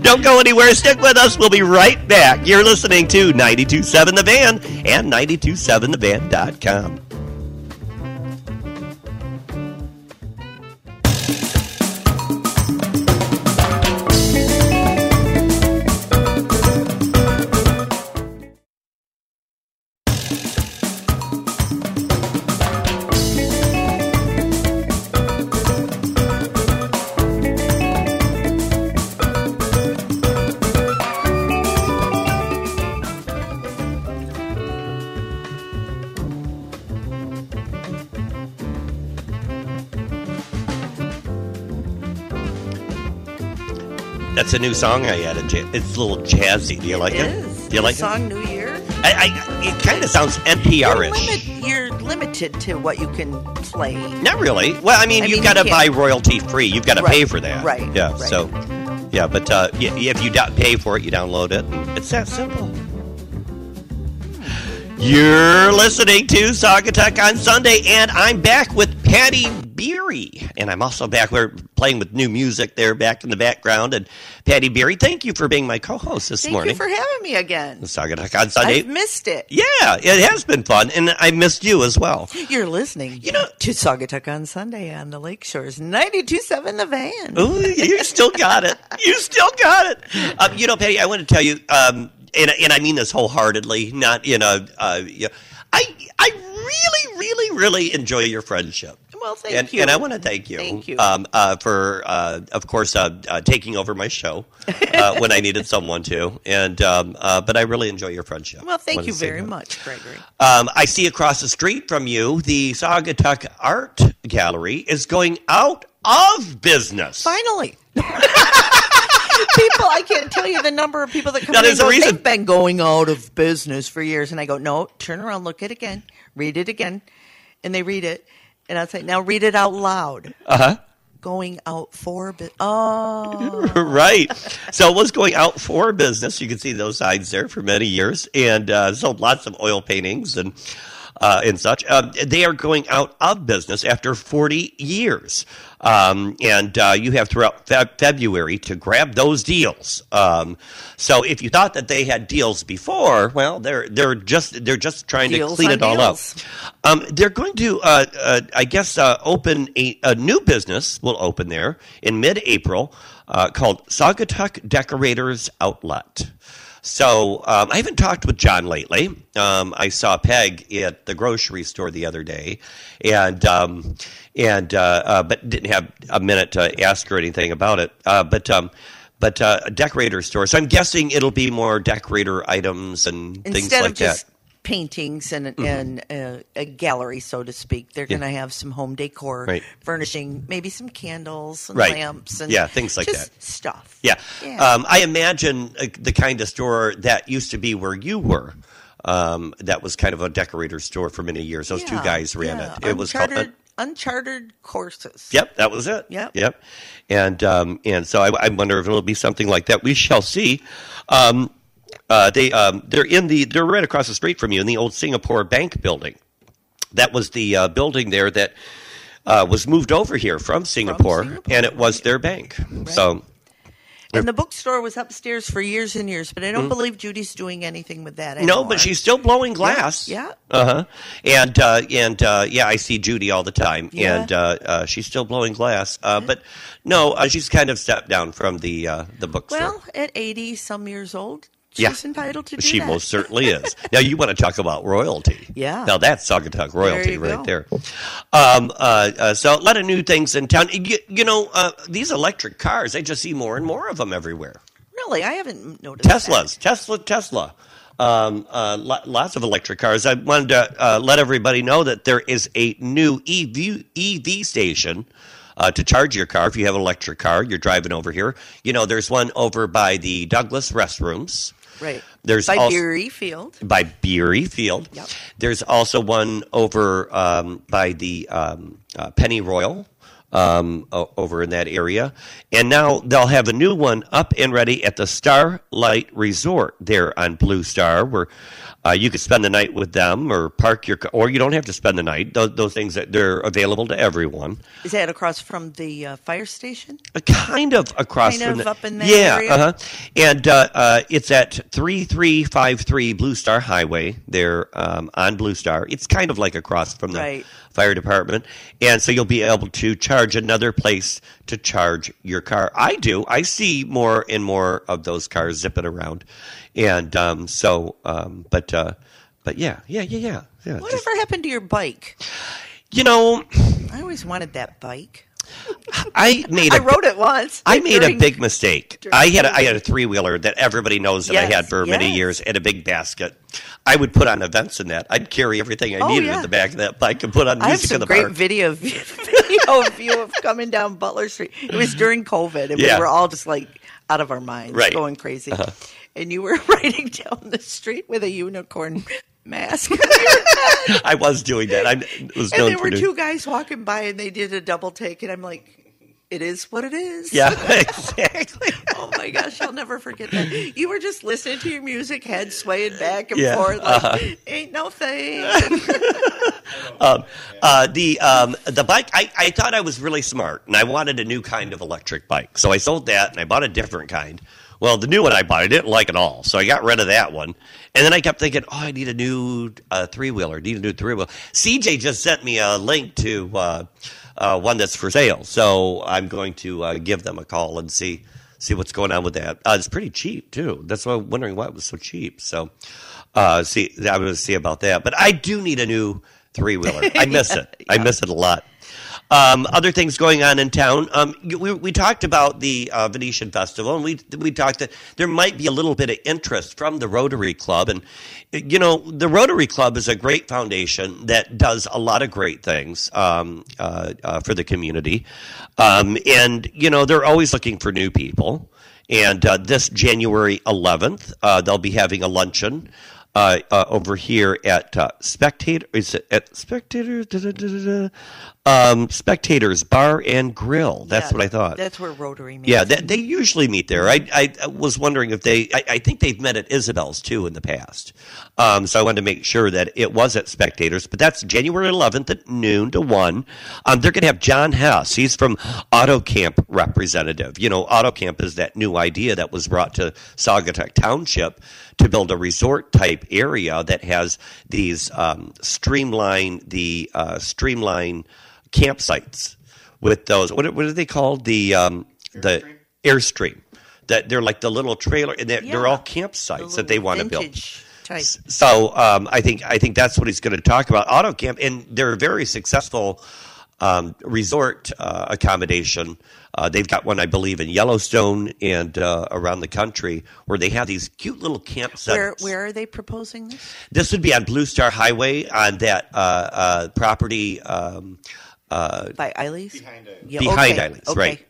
Don't go anywhere. Stick with us. We'll be right back. You're listening to 927 The Van and 927thevan.com. a new song I added. Ja- It's a little jazzy. Do you like it? It is. Do you like song New Year? it? I, I, it kind of sounds You're, NPR-ish. limit, you're limited to what you can play. Not really. Well, I mean, I you've got to you buy royalty free. You've got to Right, pay for that. right, Yeah. right. So, yeah, but uh, if you do- pay for it, you download it. It's that simple. You're listening to Saugatuck on Sunday, and I'm back with Patty Beery. And I'm also back. We're playing with new music there back in the background. And Patty Beery, thank you for being my co host this Thank morning. Thank you for having me again. Saugatuck on Sunday. I've missed it. yeah, it has been fun. And I missed you as well. You're listening You know- to Saugatuck on Sunday on the Lake Shores, 92.7 The Van. Ooh, you still got it. You still got it. Um, you know, Patty, I want to tell you, um, and, and I mean this wholeheartedly, not in a. Uh, you know, I I really, really, really enjoy your friendship. Well, thank and, you. And I want to thank you, Thank you. Um, uh, for, uh, of course, uh, uh, taking over my show uh, when I needed someone to. And um, uh, but I really enjoy your friendship. Well, thank you very that. much, Gregory. Um, I see across the street from you, the Saugatuck Art Gallery is going out of business. Finally. people, I can't tell you the number of people that come Now, in there's and a reason- they've been going out of business for years. And I go, no, turn around, look at it again, read it again. And they read it. And I say, now read it out loud. Uh huh. Going out for business. Oh. right. So it was going out for business. You can see those signs there for many years, and uh, sold lots of oil paintings and uh, and such. Um, they are going out of business after 40 years, um, and uh, you have throughout Feb- February to grab those deals. Um, so if you thought that they had deals before, well, they're they're just they're just trying to clean it all deals. up. Um, they're going to, uh, uh, I guess, uh, open a, a new business. Will open there in mid-April uh, called Saugatuck Decorators Outlet. So um, I haven't talked with John lately. Um, I saw Peg at the grocery store the other day, and um, and uh, uh, but didn't have a minute to ask her anything about it. Uh, but um, but uh, a decorator store. So I'm guessing it'll be more decorator items and things like that. Mm-hmm. paintings and, and uh, a gallery, so to speak, they're going to have some home decor, Right. furnishing, maybe some candles and Right. lamps and Yeah, things like that. stuff. Yeah. Yeah. Um, I imagine uh, the kind of store that used to be where you were. Um, that was kind of a decorator store for many years. Those two guys ran yeah. it. It was called. uncharted, uncharted courses. Yep, that was it. Yep. Yep. And um, and so I, I wonder if it'll be something like that. We shall see. Um, uh, they um, they're in the they're right across the street from you in the old Singapore Bank building. That was the uh, building there that uh, was moved over here from Singapore, Singapore, and it was their bank. So And the bookstore was upstairs for years and years, but I don't believe Judy's doing anything with that Mm. no, anymore. but she's still blowing glass. yeah. Uh huh. And uh, and uh, yeah, I see Judy all the time, Yeah. and uh, uh, she's still blowing glass. Uh, But no, uh, she's kind of stepped down from the uh, the bookstore. Well, at 80 some years old, she's Yeah. entitled to do She that. most certainly is. now you want to talk about royalty? Yeah. Now that's Saugatuck royalty you right go. there. Um, uh, uh, so a lot of new things in town. You, you know, uh, these electric cars. I just see more and more of them everywhere. Really? I haven't noticed Teslas, Tesla, Tesla. Um, uh, lo- lots of electric cars. I wanted to uh, let everybody know that there is a new EV EV station uh, to charge your car if you have an electric car. You're driving over here. You know, there's one over by the Douglas restrooms. Right. There's By also- Beery Field. by Beery Field. Yep. There's also one over um, by the um, uh, Penny Royal. Um, over in that area, and now they'll have a new one up and ready at the Starlight Resort there on Blue Star, where uh, you could spend the night with them or park your, ca- or you don't have to spend the night. Those, those things that they're available to everyone. Is that across from the uh, fire station? Uh, kind of across Kind from of the, up in that yeah, area? uh-huh. and uh, uh, it's at three three five three Blue Star Highway. There um, on Blue Star. It's kind of like across from the Right. fire department, and so you'll be able to charge another place to charge your car. I do. I see more and more of those cars zipping around, and um, so, um, but uh, but yeah, yeah, yeah, yeah, yeah. just- Whatever happened to your bike? you know, I always wanted that bike. I made I a rode it once. I made a big mistake. I had a, I had a three wheeler that everybody knows that I had for many years, and a big basket. I would put on events in that. I'd carry everything I Oh, needed yeah. in the back of that bike and put on music I have music in some the great park. video video of you of coming down Butler Street. It was during COVID, and Yeah. we were all just like out of our minds, Right. Uh-huh. going crazy. And you were riding down the street with a unicorn mask, and I was doing that. I was known there were doing. two guys walking by, and they did a double take, and I'm like, "It is what it is." Yeah, exactly. Oh my gosh, I'll never forget that. You were just listening to your music, head swaying back and Yeah, forth, like, uh-huh. ain't no thing. Uh, the um, the bike. I, I thought I was really smart, and I wanted a new kind of electric bike. So I sold that, and I bought a different kind. Well, the new one I bought, I didn't like at all, so I got rid of that one. And then I kept thinking, oh, I need a new uh, three wheeler. Need a new three wheeler. CJ just sent me a link to uh, uh, one that's for sale, so I'm going to uh, give them a call and see see what's going on with that. Uh, it's pretty cheap too. That's why I'm wondering why it was so cheap. So uh, see, I'm going to see about that. But I do need a new three wheeler. I miss it. I miss it a lot. Um, other things going on in town. Um, we, we talked about the uh, Venetian Festival, and we we talked that there might be a little bit of interest from the Rotary Club, and you know the Rotary Club is a great foundation that does a lot of great things um, uh, uh, for the community, um, and you know they're always looking for new people. And uh, this January 11th, uh, they'll be having a luncheon uh, uh, over here at uh, Spectator. Is it at Spectator? Da, da, da. Um, Spectators Bar and Grill. That's Yeah, what I thought. That's where Rotary meets. Yeah, they, they usually meet there. I, I was wondering if they. I, I think they've met at Isabel's too in the past. Um, so I wanted to make sure that it was at Spectators. But that's January 11th at noon to one. Um, they're going to have John Hess. He's from Auto Camp representative. You know, Auto Camp is that new idea that was brought to Saugatuck Township to build a resort type area that has these um, streamline the uh, streamline campsites with those. What, are- what are they called? The um, the airstream. That they're like the little trailer, and they're, they're all campsites that they want to build. Type. So um, I think I think that's what he's going to talk about. Auto camp, and they're a very successful um, resort uh, accommodation. Uh, they've got one, I believe, in Yellowstone and uh, around the country where they have these cute little campsites. Where where are they proposing this? This would be on Blue Star Highway on that uh, uh, property. Um, uh, By Eileen's? Behind it. Yeah, behind okay. Islands, okay. right?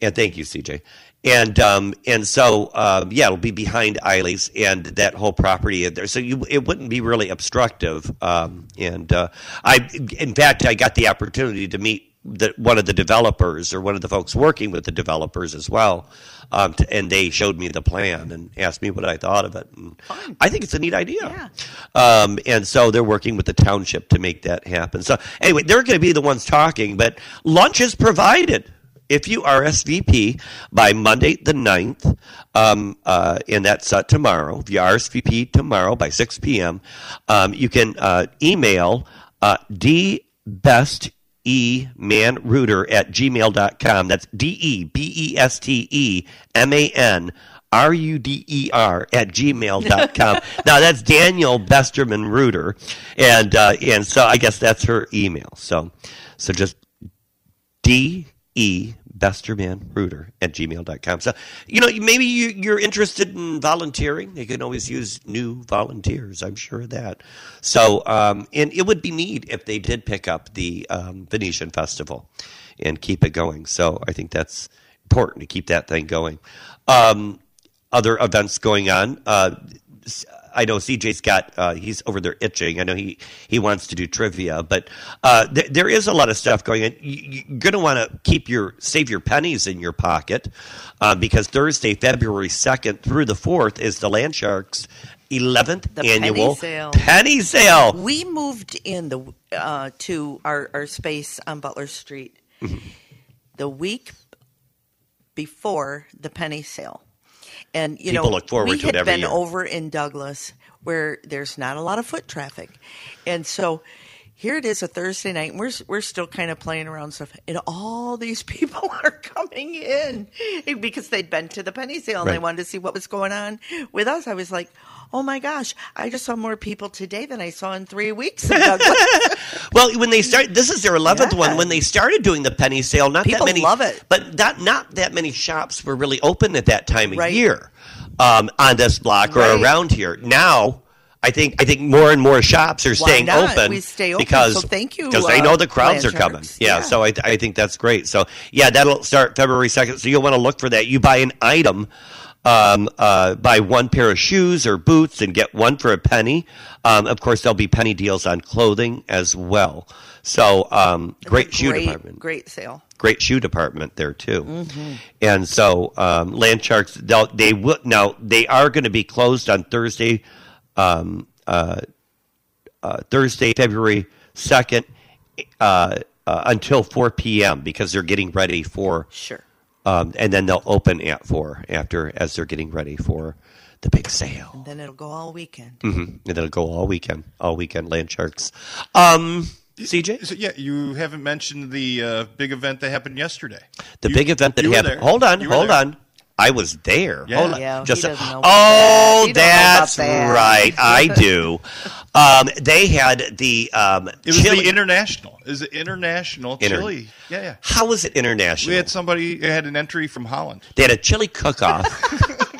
And thank you, CJ. And um, and so um, yeah, it'll be behind Eiley's and that whole property in there. So you it wouldn't be really obstructive. Um, and uh, I, in fact, I got the opportunity to meet the, one of the developers or one of the folks working with the developers as well, um, to, and they showed me the plan and asked me what I thought of it. And I think it's a neat idea. Um, and so they're working with the township to make that happen. So anyway, they're going to be the ones talking, but lunch is provided if you RSVP by Monday the 9th, um, uh, and that's uh, tomorrow, if you RSVP tomorrow by 6 p.m., um, you can uh, email uh, dbest E man rooter at gmail.com. That's D E B E S T E M A N R U D E R at gmail.com. now that's Daniel Besterman Ruder. And, uh, and so I guess that's her email. So, so just D E Besterman Ruder at gmail.com. So, you know, maybe you, you're interested in volunteering. They can always use new volunteers. I'm sure of that. So, um, and it would be neat if they did pick up the um, Venetian Festival and keep it going. So I think that's important to keep that thing going. Um, other events going on. Uh, I know CJ's got uh, he's over there itching. I know he he wants to do trivia, but uh, th- there is a lot of stuff going on. You, are going to want to keep your save your pennies in your pocket uh, because Thursday, February second through the fourth is the Land Sharks. 11th The annual penny sale. penny sale. We moved in the uh, to our, our space on Butler Street Mm-hmm. the week before the penny sale, and you People know look forward we to it had been year. over in Douglas where there's not a lot of foot traffic, and so. Here it is, a Thursday night, and we're we're still kind of playing around stuff, and all these people are coming in because they'd been to the penny sale and they wanted to see what was going on with us. I was like, "Oh my gosh, I just saw more people today than I saw in three weeks." Well, when they start, this is their eleventh Yeah. one. When they started doing the penny sale, not People that many, love it. but not not that many shops were really open at that time of Right. year um, on this block or around here. Now, I think I think more and more shops are Why staying not? open. We stay open, because so thank you, because they uh, know the crowds are coming. Yeah, Yeah. so I, I think that's great. So yeah, that'll start February second. So you'll want to look for that. You buy an item. Um, uh, buy one pair of shoes or boots and get one for a penny. Um, of course, there'll be penny deals on clothing as well. So um, great shoe great, department Great sale. great shoe department there too. Mm-hmm. And so um, Land Sharks, they'll, they will now they are going to be closed on Thursday, um, uh, uh, Thursday, February second, uh, uh, until four p.m. because they're getting ready for, Sure. Um, and then they'll open at four after as they're getting ready for the big sale. And then it'll go all weekend. hmm And it'll go all weekend, all weekend. Land Sharks. Um, CJ, So, yeah, you haven't mentioned the uh, big event that happened yesterday. The You- big event that happened. there. Hold on, hold there. on. I was there. Yeah. Hold on. Yeah, Just a- doesn't know oh, that. Know about that's that. right. I do. um, they had the um, It was chili. the international. Is it international Inter- chili? Yeah, yeah. How was it international? We had somebody who had an entry from Holland. they had a chili cook-off.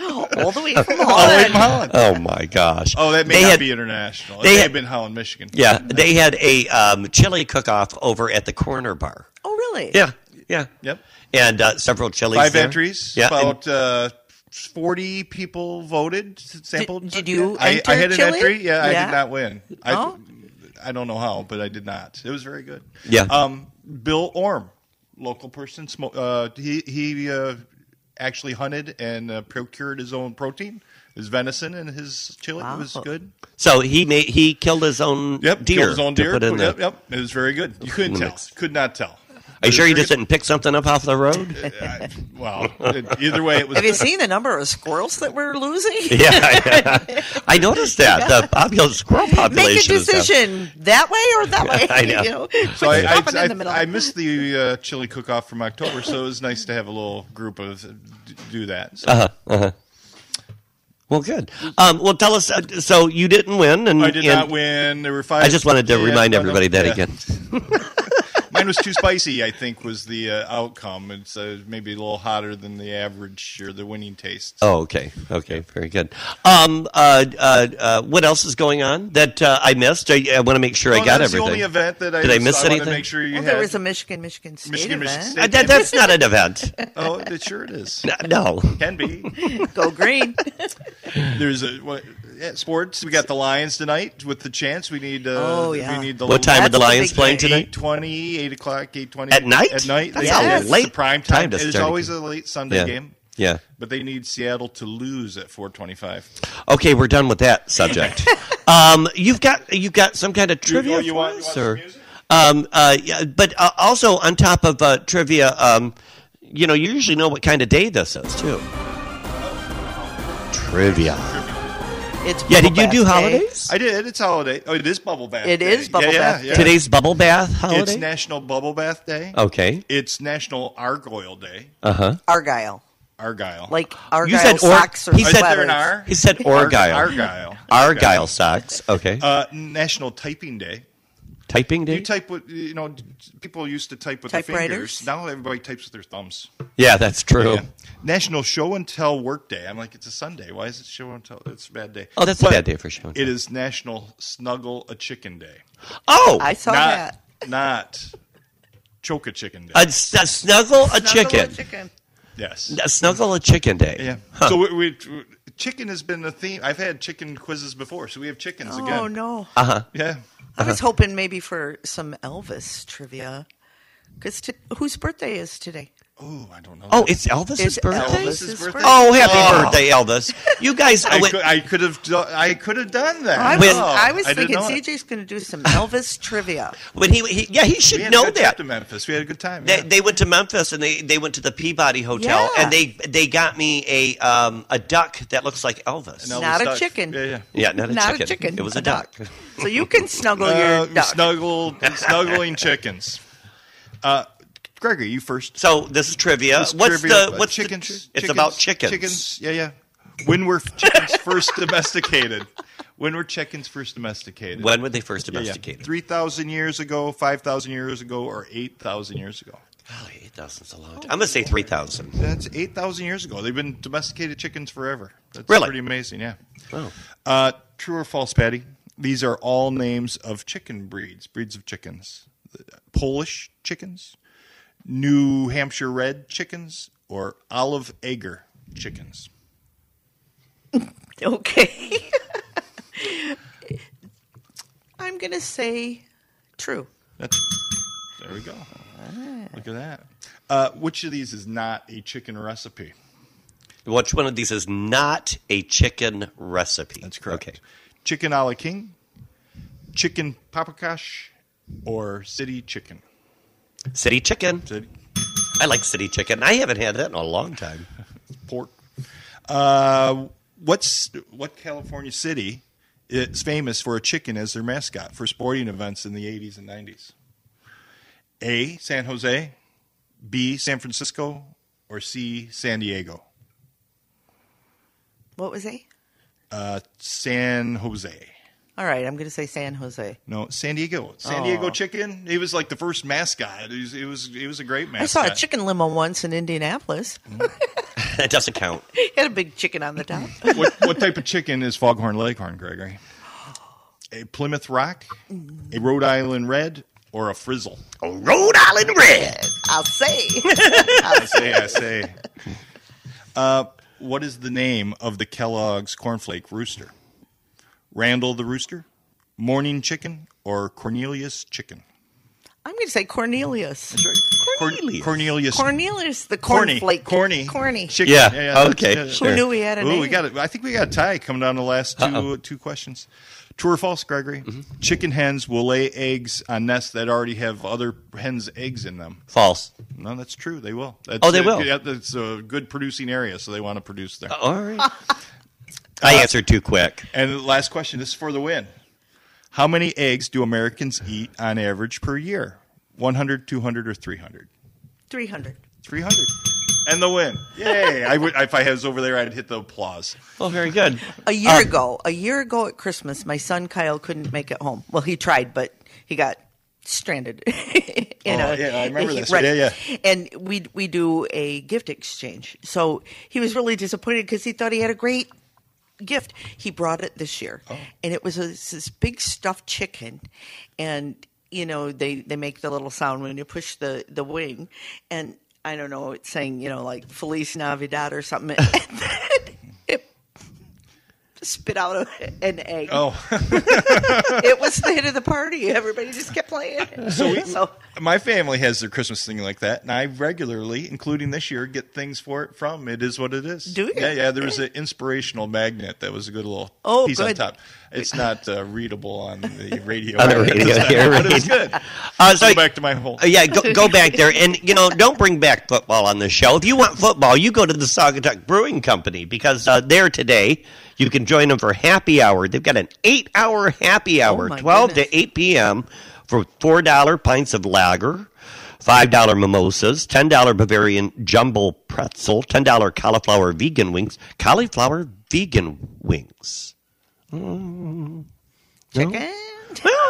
All the way from All the way from Holland. Holland. oh my gosh! Oh, that may They not had- be international. It they may had- have been Holland, Michigan. Yeah, they had a um, chili cook-off over at the corner bar. Oh, really? Yeah, yeah. Yep. And uh, several chilies. Five there. entries. Yeah. and- About uh, 40 people voted, sampled. did you I, I enter had an chili? entry. Yeah, I did not win. I, Oh. I don't know how, but I did not. It was very good. Yeah. Um, Bill Orm, local person, smo- uh, he he uh, actually hunted and uh, procured his own protein, his venison and his chili. It was good. so he made he killed his own Yep, deer. killed his own deer. put in yep, there. yep. It was very good. You couldn't tell. mix. Could not tell. Are you sure you just didn't pick something up off the road? good. I- well, either way, it was. Have you seen the number of squirrels that we're losing? yeah, I noticed that the population squirrel population. Make a population. is down. decision that way or that way. I know. You know? So I, Quit I, in the middle. I, I missed the uh, chili cook-off from October, so it was nice to have a little group of do that. So Uh-huh. Well, good. Um, well, tell us. Uh, so you didn't win, and I did and not win. There were five. I just wanted to Yeah, remind no, no, everybody that yeah. again. Mine was too spicy. I think was the uh, outcome. It's uh, maybe a little hotter than the average or the winning taste. Oh, okay, okay, very good. Um, uh, uh, uh, what else is going on that uh, I missed? I, I want to make sure I Oh, got that's everything. the only event that I Did I miss I anything? To make sure you well, had. there was a Michigan, Michigan State Michigan, event. Michigan Uh, State. that, that's not an event. oh, it sure it is. No. Can be. Go green. There's a what, yeah, sports. We got the Lions tonight with the chance. We need. Uh, Oh, yeah. We need the What time are That's the the Lions playing game. tonight? 8.20, 8 o'clock, 8.20. At night? At night. That's They- a yes, late prime time time. to It's always a late Sunday Yeah. game. Yeah. But they need Seattle to lose at 425. Okay, we're done with that subject. um, you've got you've got some kind of trivia oh, you for want- you us, want some or music? um, uh, yeah, but uh, also on top of uh, trivia, um, you know, you usually know what kind of day this is too. Trivia. It's Yeah, did you Bath do Day. holidays? I did. It's holiday. Oh, it is Bubble Bath It Day. is Bubble yeah, Bath yeah, yeah. Today's bubble bath holiday. It's National Bubble Bath Day. okay. It's National Argyle Day. Uh huh. Argyle, Argyle. like Argyle said or- socks or he said- Is there an. R? He said Ar- Argyle. Argyle. Argyle socks. Okay. Uh, National Typing Day. Typing day. You type with you know people used to type with their Typewriters? fingers. Now everybody types with their thumbs. yeah, that's true. Yeah. National Show and Tell Work Day. I'm like, it's a Sunday. Why is it Show and Tell? It's a bad day. Oh, that's a bad day for Show and Tell. is National Snuggle a Chicken Day. Oh, I saw not that. not choke a chicken day. a, s- a snuggle a Snuggle chicken. a chicken. yes. A snuggle a chicken day. Yeah. Huh. So we, we, chicken has been the theme. I've had chicken quizzes before, so we have chickens Oh again. Oh no! Uh huh. Yeah. I was hoping maybe for some Elvis trivia. Because whose birthday is today? Oh, I don't know. Oh, it's Elvis's It's birthday. Elvis's birthday? birthday. Oh, happy Oh. birthday, Elvis! You guys, I wait, could, I could have do- I could have done that. I was, When- I was I thinking. CJ's going to do some Elvis trivia. when he, he, yeah, he We should had a know good trip that. to Memphis. We had a good time. They, yeah. they went to Memphis and they, they went to the Peabody Hotel Yeah. and they they got me a um, a duck that looks like Elvis. Elvis Not a chicken. Yeah, yeah. Yeah, not a Not chicken. a chicken. It was a, duck. So you can snuggle Uh, your duck. snuggle, snuggling chickens. Uh, Gregory, you first. So this is trivia. This what's trivia, the what's chicken? The, chickens, it's about chickens. Chickens. Yeah, yeah. When were chickens first domesticated? When were chickens first domesticated? When were they first Yeah, yeah. domesticated? Three thousand years ago, five thousand years ago, or eight thousand years ago? Golly, eight thousand's a long time. I'm gonna say three thousand. That's eight thousand years ago. They've been domesticated chickens forever. That's Really? pretty amazing. Yeah. Oh. Uh, true or false, Patty? These are all names of chicken breeds, breeds of chickens. Polish chickens, New Hampshire red chickens, or olive Egger chickens. Okay. I'm going to say true. That's, there we go. Look at that. Uh, which of these is not a chicken recipe? Which one of these is not a chicken recipe? That's correct. Okay. Chicken a la king, chicken paprikash, or city chicken. City chicken. City I like city chicken. I haven't had that in a long time. pork. Uh, what's what California city is famous for a chicken as their mascot for sporting events in the 80s and 90s? A. San Jose, B. San Francisco, or C. San Diego? What was A? Uh, San Jose. All right, I'm going to say San Jose. No, San Diego. San. Diego chicken. He was like the first mascot. He was. He was, he was a great mascot. I saw a chicken limo once in Indianapolis. that doesn't count. He had a big chicken on the top. what, what type of chicken is Foghorn Leghorn, Gregory? A Plymouth Rock, a Rhode Island Red, or a Frizzle? A Rhode Island Red. I'll say. I'll say, I say. Uh, what is the name of the Kellogg's Cornflake Rooster? Randall the Rooster, Morning Chicken, or Cornelius Chicken? I'm going to say Cornelius. Cor- Cornelius. Cornelius. Cornelius, the Corny, cornflake. corny, Corny. chicken. Yeah, okay, that's- sure. Who knew we had a Ooh, name? we got it. I think we got a tie coming down the last 2 Uh-oh. two questions. True or false, Gregory? Mm-hmm. Chicken hens will lay eggs on nests that already have other hens' eggs in them. False. No, that's true. They will. That's, Oh, they will? Yeah, that's a good producing area, so they want to produce there. All right. I uh, answered too quick. And the last question. This is for the win. How many eggs do Americans eat on average per year? 100, 200, or 300? 300. 300. And the win. Yay. I would, if I was over there, I'd hit the applause. Well, very good. A year uh, ago, a year ago at Christmas, my son Kyle couldn't make it home. Well, he tried, but he got stranded. in Oh, a, yeah, I remember this. Right. Yeah, yeah. And we we do a gift exchange. So he was really disappointed because he thought he had a great gift. He brought it this year, Oh. and it was a, this big stuffed chicken, and you know they they make the little sound when you push the the wing, and I don't know, it's saying you know like Feliz Navidad or something. And then it spit out a, an egg. Oh, It was the hit of the party. Everybody just kept playing. so, we, So my family has their Christmas thing like that, and I regularly, including this year, get things for it from It Is What It Is. Do you? Yeah, yeah. There was an inspirational magnet that was a good little Oh, piece on top. It's not uh, readable on the radio, On the radio here, but it's good. Uh, so- go back to my whole. Uh, yeah, go, go back there, and you know, don't bring back football on the show. If you want football, you go to the Saugatuck Brewing Company because uh, there today you can join them for happy hour. They've got an eight-hour happy oh hour, Oh, twelve goodness. to eight p.m. for four dollar pints of lager. Five dollar mimosas, ten dollar Bavarian jumble pretzel, ten dollar cauliflower vegan wings, cauliflower vegan wings. Mm. chicken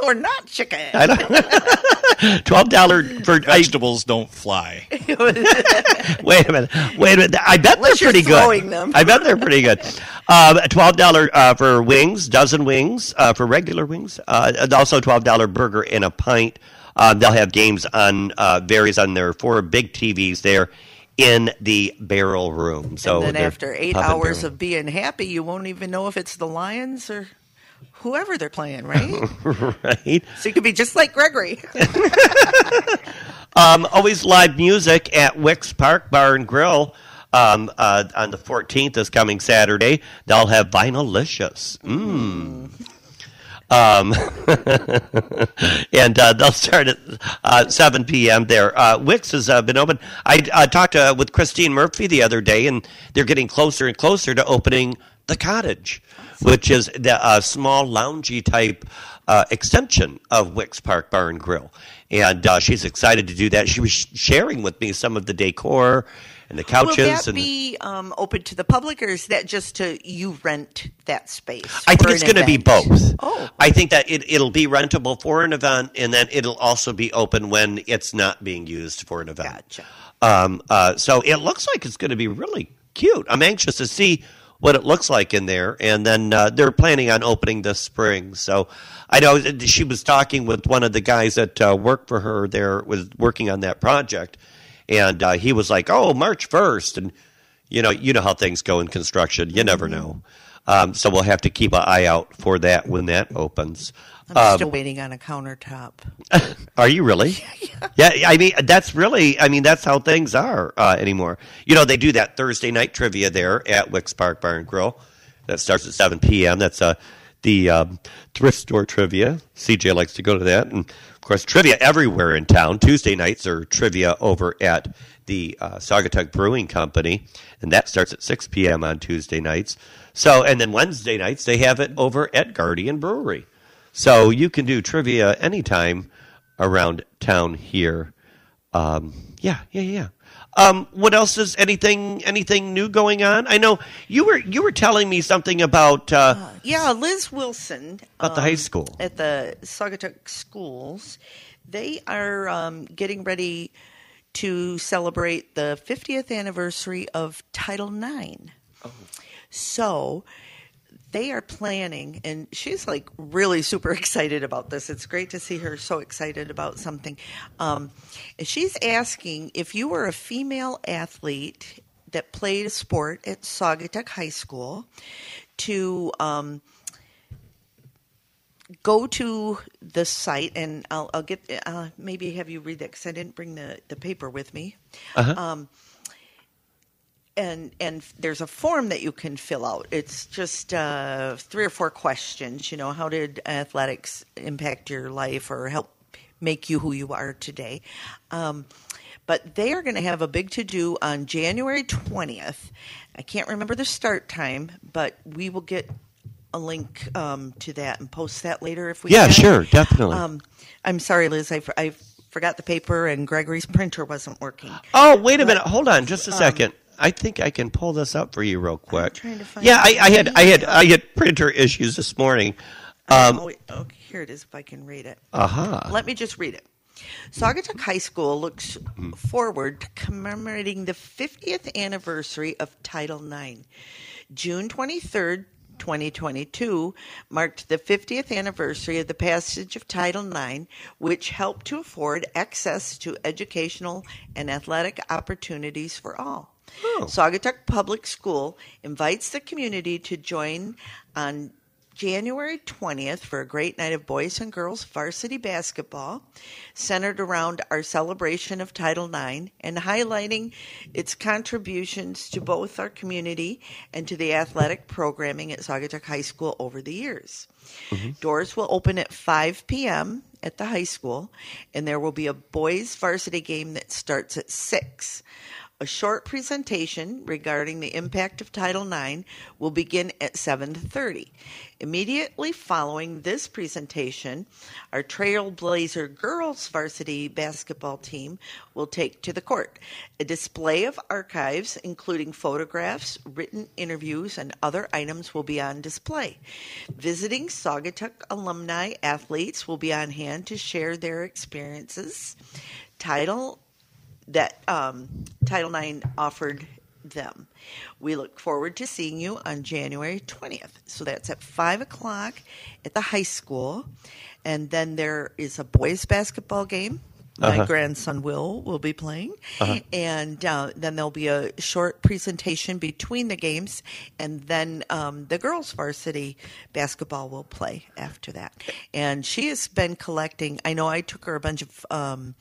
or not chicken? I don't. Twelve dollar for I, Vegetables don't fly. Wait a minute. Wait a minute. I bet Unless they're pretty good. them. I bet they're pretty good. Um, twelve dollar uh, for wings, dozen wings uh, for regular wings, uh, and also twelve dollar burger and a pint. Um, they'll have games on uh, varies on their four big TVs there in the barrel room. So and then after eight hours barrel. of being happy, you won't even know if it's the Lions or whoever they're playing, right? right. so you could be just like Gregory. Um, always live music at Wicks Park Bar and Grill. Um, uh, on the 14th this coming Saturday, they'll have Vinylicious. Mm. Um, and uh, they'll start at uh, 7 p.m. there. Uh, Wicks has uh, been open. I uh, talked uh, with Christine Murphy the other day, and they're getting closer and closer to opening the cottage, which is the uh, small loungy type uh, extension of Wicks Park Bar and Grill. And uh, she's excited to do that. She was sharing with me some of the decor and the couches. Will that and be um, open to the public, or is that just to you rent that space? I think it's going to be both. Oh. I think that it, it'll be rentable for an event, and then it'll also be open when it's not being used for an event. Gotcha. Um, uh, so it looks like it's going to be really cute. I'm anxious to see what it looks like in there, and then uh, they're planning on opening this spring. So I know she was talking with one of the guys that uh, worked for her there, was working on that project, and uh, he was like, "Oh, March first," and you know, you know how things go in construction. You never know. Um, so we'll have to keep an eye out for that when that opens. I'm Um, still waiting on a countertop. are you really? yeah. I mean, that's really. I mean, that's how things are uh, anymore. You know, they do that Thursday night trivia there at Wicks Park Bar and Grill. That starts at seven p.m. That's uh, the um, thrift store trivia. CJ likes to go to that, and of course, trivia everywhere in town. Tuesday nights are trivia over at the uh, Saugatuck Brewing Company, and that starts at six p.m. on Tuesday nights. So, and then Wednesday nights they have it over at Guardian Brewery. So you can do trivia anytime around town here. Um, yeah, yeah, yeah. Um, what else is anything anything new going on? I know you were you were telling me something about uh, Yeah, Liz Wilson At the high school. at the Saugatuck schools. They are um, getting ready to celebrate the 50th anniversary of Title IX. So they are planning, and she's like really super excited about this. It's great to see her so excited about something. Um, she's asking if you were a female athlete that played a sport at Saugatuck High School to um, go to the site, and I'll, I'll get uh, maybe have you read that because I didn't bring the, the paper with me. Um, and and there's a form that you can fill out. It's just uh, three or four questions. You know, how did athletics impact your life or help make you who you are today? Um, but they are going to have a big to do on January 20th. I can't remember the start time, but we will get a link um, to that and post that later if we Yeah, can. sure, definitely. Um, I'm sorry, Liz. I forgot the paper and Gregory's printer wasn't working. Oh, wait a minute. Hold on, just a second. I think I can pull this up for you real quick. trying to find yeah, I, I had I had I had printer issues this morning. Um, oh, okay, here it is. If I can read it. aha. Let me just read it. Saugatuck High School looks forward to commemorating the 50th anniversary of Title IX. June 23rd, 2022 marked the 50th anniversary of the passage of Title IX, which helped to afford access to educational and athletic opportunities for all. Oh. Saugatuck Public School invites the community to join on January 20th for a great night of boys and girls varsity basketball centered around our celebration of Title IX and highlighting its contributions to both our community and to the athletic programming at Saugatuck High School over the years. Mm-hmm. Doors will open at 5 p.m. at the high school, and there will be a boys varsity game that starts at 6. A short presentation regarding the impact of Title IX will begin at 7:30. Immediately following this presentation, our Trailblazer girls varsity basketball team will take to the court. A display of archives including photographs, written interviews and other items will be on display. Visiting Saugatuck alumni athletes will be on hand to share their experiences. Title that um, Title IX offered them. We look forward to seeing you on January 20th. So that's at 5 o'clock at the high school. And then there is a boys' basketball game. My grandson Will will be playing, and uh, then there'll be a short presentation between the games, and then um, the girls' varsity basketball will play after that. And she has been collecting. I know I took her a bunch of um,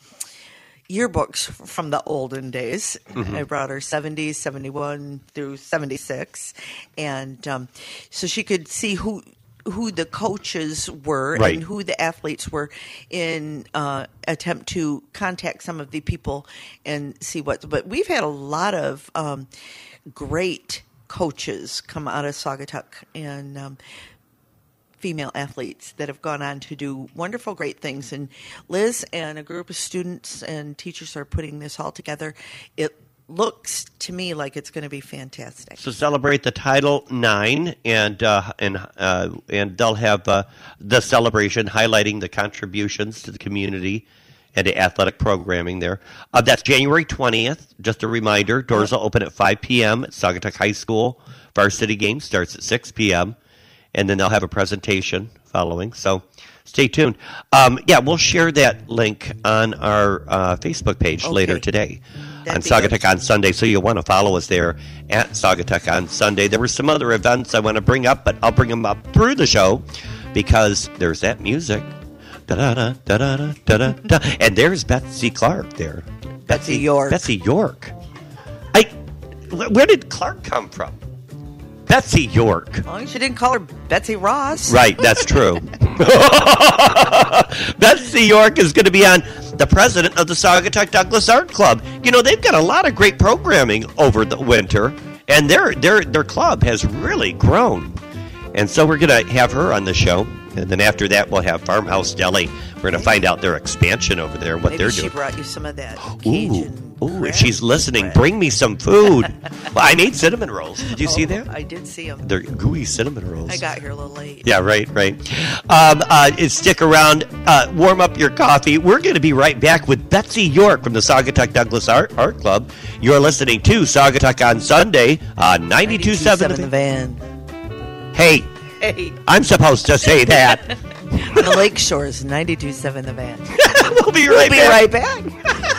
yearbooks from the olden days. I brought her 70, 71 through 76. And um, so she could see who who the coaches were Right. and who the athletes were in uh, attempt to contact some of the people and see what but we've had a lot of um, great coaches come out of Saugatuck and um, female athletes that have gone on to do wonderful, great things. And Liz and a group of students and teachers are putting this all together. It looks to me like it's going to be fantastic. So celebrate the Title Nine, and uh, and uh, and they'll have uh, the celebration highlighting the contributions to the community and to athletic programming there. Uh, that's January twentieth. Just a reminder: doors will open at five p.m. at Saugatuck High School. Varsity game starts at six p.m. and then they'll have a presentation following. So stay tuned. Um, yeah, we'll share that link on our uh, Facebook page later today That'd on. Saugatuck on Sunday. So you'll want to follow us there at Saugatuck on Sunday. There were some other events I want to bring up, but I'll bring them up through the show because there's that music. Da-da-da, da-da-da, da-da-da. And there's Betsy Clark there. Betsy York. Betsy York. I, where did Clark come from? Betsy York. As long as you didn't call her Betsy Ross. Right, that's true. Betsy York is going to be on the president of the Saugatuck Douglas Art Club. You know, they've got a lot of great programming over the winter, and their their their club has really grown. And so we're going to have her on the show, and then after that we'll have Farmhouse Deli. We're going to find out their expansion over there, what Maybe they're doing. she doing. brought you some of that Ooh, Cajun. ooh, if she's listening, bread. bring me some food. well, I made cinnamon rolls. Did you see Oh, that? I did see them. They're gooey cinnamon rolls. I got here a little late. Yeah, right, right. Um, uh, stick around, uh, warm up your coffee. We're going to be right back with Betsy York from the Saugatuck Douglas Art, Art Club. You're listening to Saugatuck on Sunday on 92.7. 92.7 the van. Hey, Hey, I'm supposed to say that. the lake shores, 92.7 the van. we'll be right Be back. right back.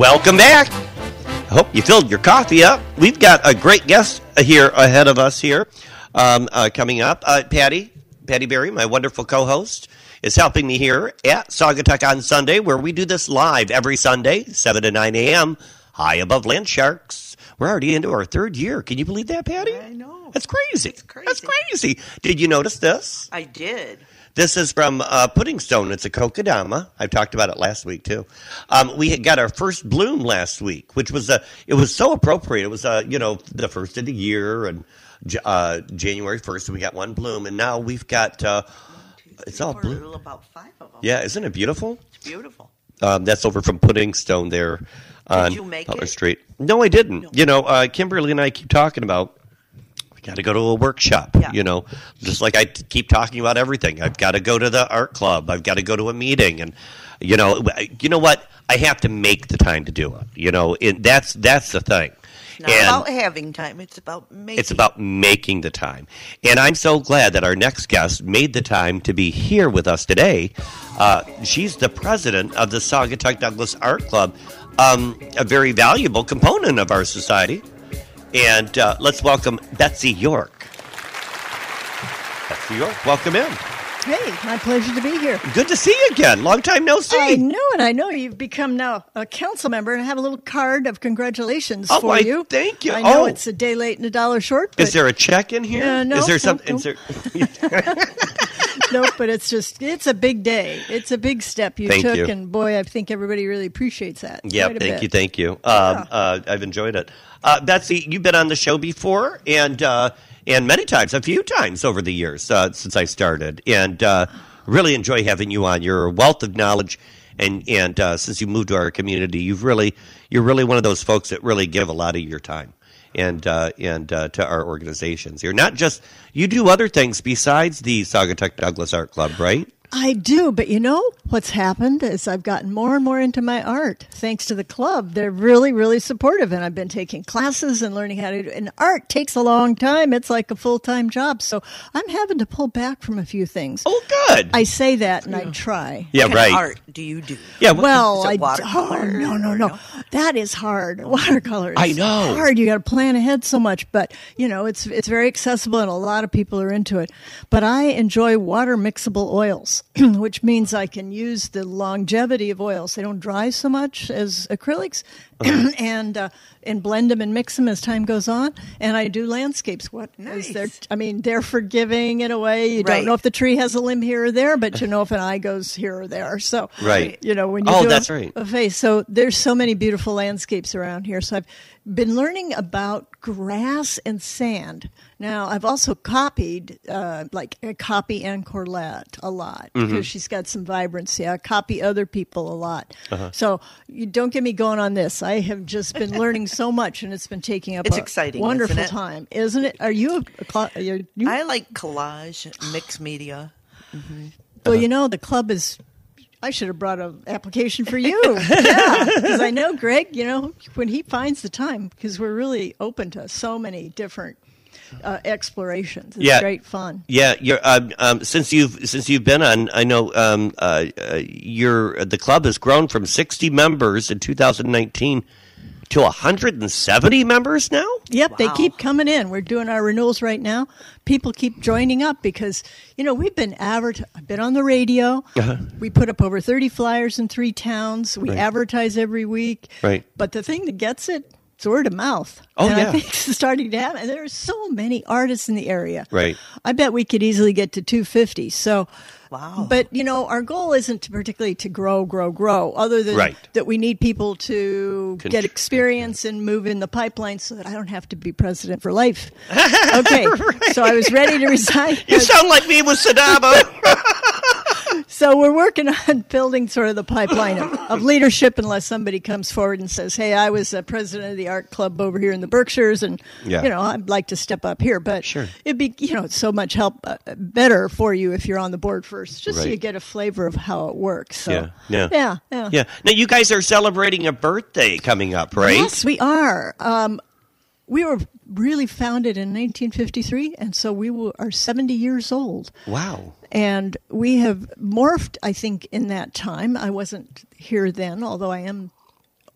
Welcome back. I hope you filled your coffee up. We've got a great guest here ahead of us here um, uh, coming up. Uh, Patty, Patty Beery, my wonderful co-host, is helping me here at Saugatuck on Sunday, where we do this live every Sunday, 7 to 9 a.m., high above land sharks. We're already into our third year. Can you believe that, Patty? I know. That's crazy. It's crazy. That's crazy. Did you notice this? I did. This is from uh, Pudding Stone. It's a kokedama. I talked about it last week too. Um, we had got our first bloom last week, which was a. It was so appropriate. It was uh, you know the first of the year and uh, January first, we got one bloom, and now we've got. Uh, it's all blue. About five of them. Yeah, isn't it beautiful? It's beautiful. Um, that's over from Pudding Stone there on Butler? Street. No, I didn't. You know, uh, Kimberly and I keep talking about we got to go to a workshop. Yeah. You know, just like I keep talking about everything. I've got to go to the art club. I've got to go to a meeting, and you know, you know what? I have to make the time to do it. You know, it, that's that's the thing. It's not And- about having time. It's about making. it's about making the time. And I'm so glad that our next guest made the time to be here with us today. Uh, she's the president of the Saugatuck Douglas Art Club, um, a very valuable component of our society. And uh, let's welcome Betsy York. Betsy York, welcome in. Hey, my pleasure to be here. Good to see you again. Long time no see. I know, and I know you've become now a council member, and I have a little card of congratulations Oh, for why, you. thank you. I know Oh. it's a day late and a dollar short, but Is there a check in here? Uh, no, is there something? no. Is there, no, but it's just it's a big day. It's a big step you Thank took, you. and boy, I think everybody really appreciates that. Yeah, thank bit. you, thank you. Um, uh, I've enjoyed it. Uh, Betsy, you've been on the show before, and uh, and many times, a few times over the years uh, since I started, and uh, really enjoy having you on. You're a wealth of knowledge, and and uh, since you moved to our community, you've really you're really one of those folks that really give a lot of your time. And uh, and uh, to our organizations, you're not just you do other things besides the Saugatuck Douglas Art Club, right? I do, but you know what's happened is I've gotten more and more into my art thanks to the club. They're really, really supportive, and I've been taking classes and learning how to do. And art takes a long time; it's like a full time job. So I'm having to pull back from a few things. Oh, good. I say that, and I try. yeah, What kind right. of art do you do? Yeah, Well, I watercolor oh, no, no, no. no? That is hard. Watercolor. Is I know. Hard. You got to plan ahead so much, but you know it's it's very accessible, and a lot of people are into it. But I enjoy water mixable oils, which means I can use the longevity of oils. They don't dry so much as acrylics, Uh-huh. and uh, and blend them and mix them as time goes on. And I do landscapes. What is there? Nice. I mean, they're forgiving in a way. You Right. don't know if the tree has a limb here or there, but you know if an eye goes here or there. So Right. you know when you Oh, do that's a, right. a face. So there's so many beautiful landscapes around here. So I've been learning about grass and sand. Now I've also copied, uh, like I copy Anne Corlett a lot Mm-hmm. because she's got some vibrancy. I copy other people a lot. Uh-huh. So you don't get me going on this. I have just been learning so much, and it's been taking up It's a exciting, wonderful isn't time, isn't it? Are you a, are you, I like collage, mixed media. Well, you know, the club is. I should have brought an application for you. yeah, because I know Greg. You know, when he finds the time, because we're really open to so many different uh, explorations. It's Yeah. great fun. Yeah, you're, um, um, since you've since you've been on, I know um, uh, uh, your the club has grown from 60 members in 2019 to 170 members now. Yep, they keep coming in. We're doing our renewals right now. People keep joining up because you know we've been advert. I've been on the radio. Uh-huh. We put up over thirty flyers in three towns. We Right. advertise every week. Right. But the thing that gets it, it's word of mouth. Oh, and yeah. I think it's starting to happen. And there are so many artists in the area. Right. I bet we could easily get to two fifty. So. Wow. But you know, our goal isn't to particularly to grow, grow, grow. Other than Right. that, we need people to Contr- get experience and move in the pipeline, so that I don't have to be president for life. Okay, so I was ready to resign. You sound like me with Sadama. So we're working on building sort of the pipeline of, of leadership, unless somebody comes forward and says, "Hey, I was a president of the art club over here in the Berkshires, and Yeah. you know I'd like to step up here." But Sure. it'd be you know so much help uh, better for you if you're on the board first, just so you get a flavor of how it works. So, Yeah, yeah. yeah, yeah. yeah. Now you guys are celebrating a birthday coming up, right? Yes, we are. Um, we were really founded in 1953, and so we were, are 70 years old. Wow. And we have morphed, I think, in that time. I wasn't here then, although I am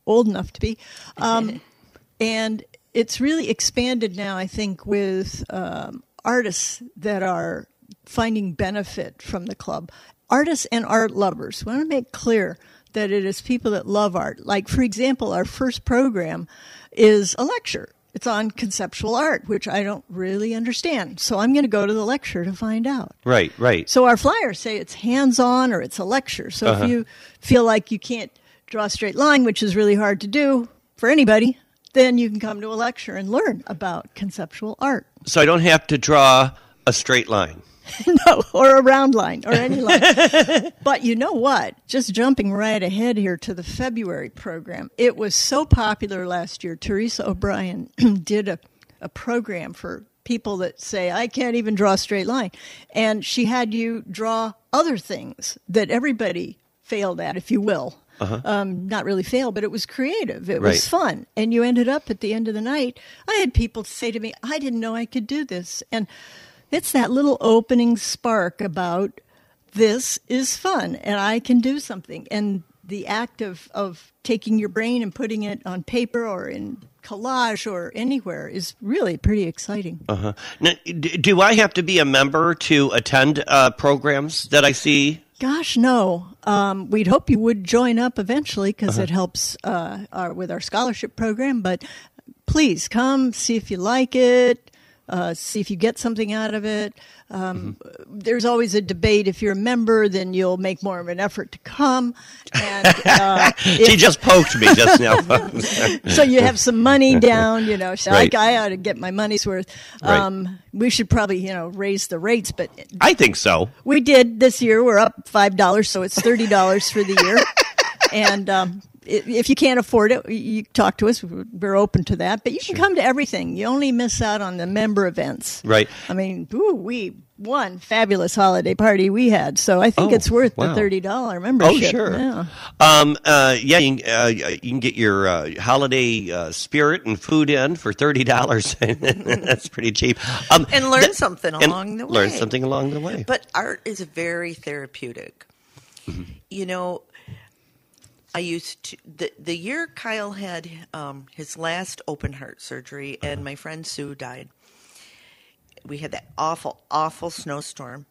old enough to be. Um, and it's really expanded now, I think, with um, artists that are finding benefit from the club. Artists and art lovers. We want to make clear that it is people that love art. Like, for example, our first program is a lecture. It's on conceptual art, which I don't really understand. So I'm going to go to the lecture to find out. Right, right. So our flyers say it's hands on or it's a lecture. So Uh-huh. if you feel like you can't draw a straight line, which is really hard to do for anybody, then you can come to a lecture and learn about conceptual art. So I don't have to draw a straight line. no, or a round line or any line. but you know what? Just jumping right ahead here to the February program. It was so popular last year. Teresa O'Brien did a, a program for people that say, I can't even draw a straight line. And she had you draw other things that everybody failed at, if you will. Um, not really fail, but it was creative. It Uh-huh. Right. was fun. And you ended up at the end of the night. I had people say to me, I didn't know I could do this. And it's that little opening spark about this is fun and I can do something. And the act of, of taking your brain and putting it on paper or in collage or anywhere is really pretty exciting. Uh-huh. Now, do I have to be a member to attend uh, programs that I see? Gosh, no. Um, we'd hope you would join up eventually because it helps uh, our, with our scholarship program. But please come, see if you like it, uh, see if you get something out of it. Um, There's always a debate. If you're a member, then you'll make more of an effort to come. And uh, She if- just poked me just now. so you have some money down, you know. So Right. I, I ought to get my money's worth. Right. Um, we should probably, you know, raise the rates, but I think so. we did this year. We're up five dollars, so it's thirty dollars for the year. and um, if you can't afford it, you talk to us. We're open to that. But you can come to everything. You only miss out on the member events. Right. I mean, ooh, we one fabulous holiday party we had, so I think Oh, it's worth wow. the thirty dollar membership. Oh, sure. Yeah. Um, uh, yeah, you, can- uh, you can get your uh, holiday uh, spirit and food in for thirty dollars. That's pretty cheap. Um, And learn th- something and along the way. Learn something along the way. But art is very therapeutic. You know, I used to the the year Kyle had um, his last open heart surgery, and my friend Sue died. We had that awful, awful snowstorm,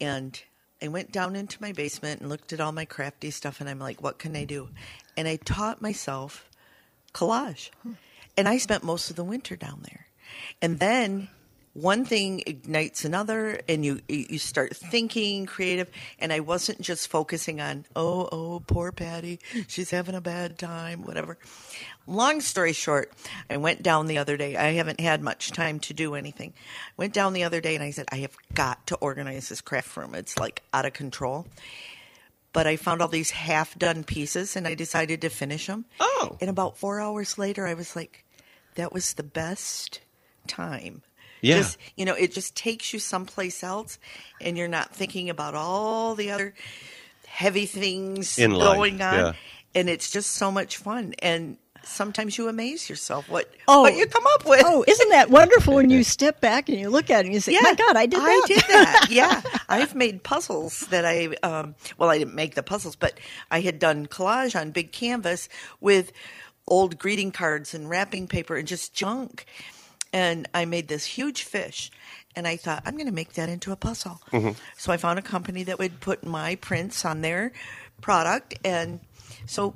and I went down into my basement and looked at all my crafty stuff, and I'm like, "What can I do?" And I taught myself collage, and I spent most of the winter down there, and then one thing ignites another and you you start thinking creative and i wasn't just focusing on oh oh poor patty she's having a bad time whatever long story short i went down the other day i haven't had much time to do anything went down the other day and i said i have got to organize this craft room it's like out of control but I found all these half done pieces and I decided to finish them. Oh. And about four hours later, I was like, that was the best time. Yeah. Just, you know, it just takes you someplace else and you're not thinking about all the other heavy things In going on. yeah. And it's just so much fun. And sometimes you amaze yourself what, Oh. what you come up with. Oh, isn't that wonderful when you step back and you look at it and you say, "My God, I did that." I did that. Yeah, I've made puzzles that I um, well, I didn't make the puzzles, but I had done collage on big canvas with old greeting cards and wrapping paper and just junk. And I made this huge fish, and I thought I'm going to make that into a puzzle. Mm-hmm. So I found a company that would put my prints on their product, and so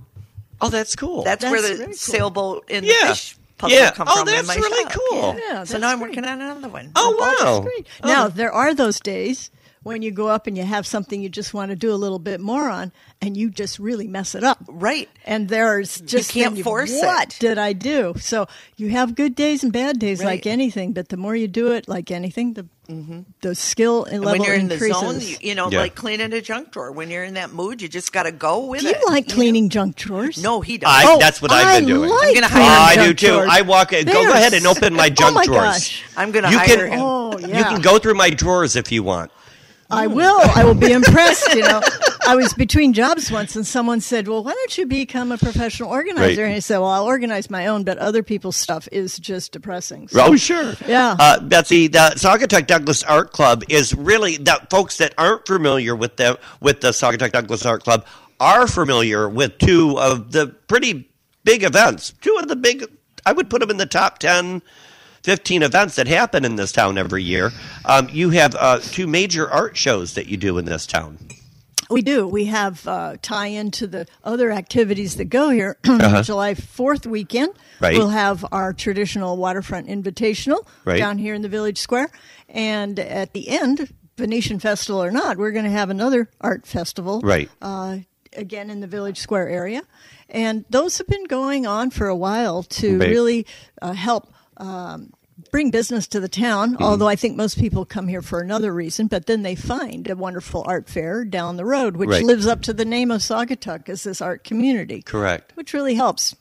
oh, that's cool. that's, That's where very the cool. sailboat and Yeah. the fish puzzle Yeah. come Oh, from. in that's my really shop. cool. Yeah, so that's now I'm working on another one. oh wow. Great. Now there are those days when you go up and you have something you just want to do a little bit more on, and you just really mess it up. Right. And there's just you can't then you- force it. what did I do? So you have good days and bad days Right. like anything, but the more you do it like anything, the mm-hmm. the skill and And level when you're in the increases. zone, you, you know, Yeah. like cleaning a junk drawer. When you're in that mood, you just got to go with do you it. like know? cleaning junk drawers? No, he does. I, Oh, that's what I've been I doing. like I'm gonna cleaning hire I junk do too. drawers. I walk. Go, go ahead and open my junk oh junk my drawers. gosh. I'm going to hire can- him. Oh yeah. You can go through my drawers if you want. I will. I will be impressed. You know, I was between jobs once, and someone said, "Well, why don't you become a professional organizer?" Right. And I said, "Well, I'll organize my own, but other people's stuff is just depressing." So- Oh, sure. Yeah. Uh, Betsy, the Saugatuck Douglas Art Club is really that folks that aren't familiar with the with the Saugatuck Douglas Art Club are familiar with two of the pretty big events. Two of the big, I would put them in the top 10, 15 events that happen in this town every year. Um, you have uh, two major art shows that you do in this town. We do. We have uh, tie into the other activities that go here. July 4th weekend, Uh-huh. Right. we'll have our traditional waterfront invitational Right. down here in the village square. And at the end, Venetian Festival or not, we're going to have another art festival. Right. Uh, again in the village square area. And those have been going on for a while to Right. really uh, help. Um, Bring business to the town, Mm-hmm. although I think most people come here for another reason, but then they find a wonderful art fair down the road, which Right. lives up to the name of Saugatuck as this art community. Correct. Which really helps.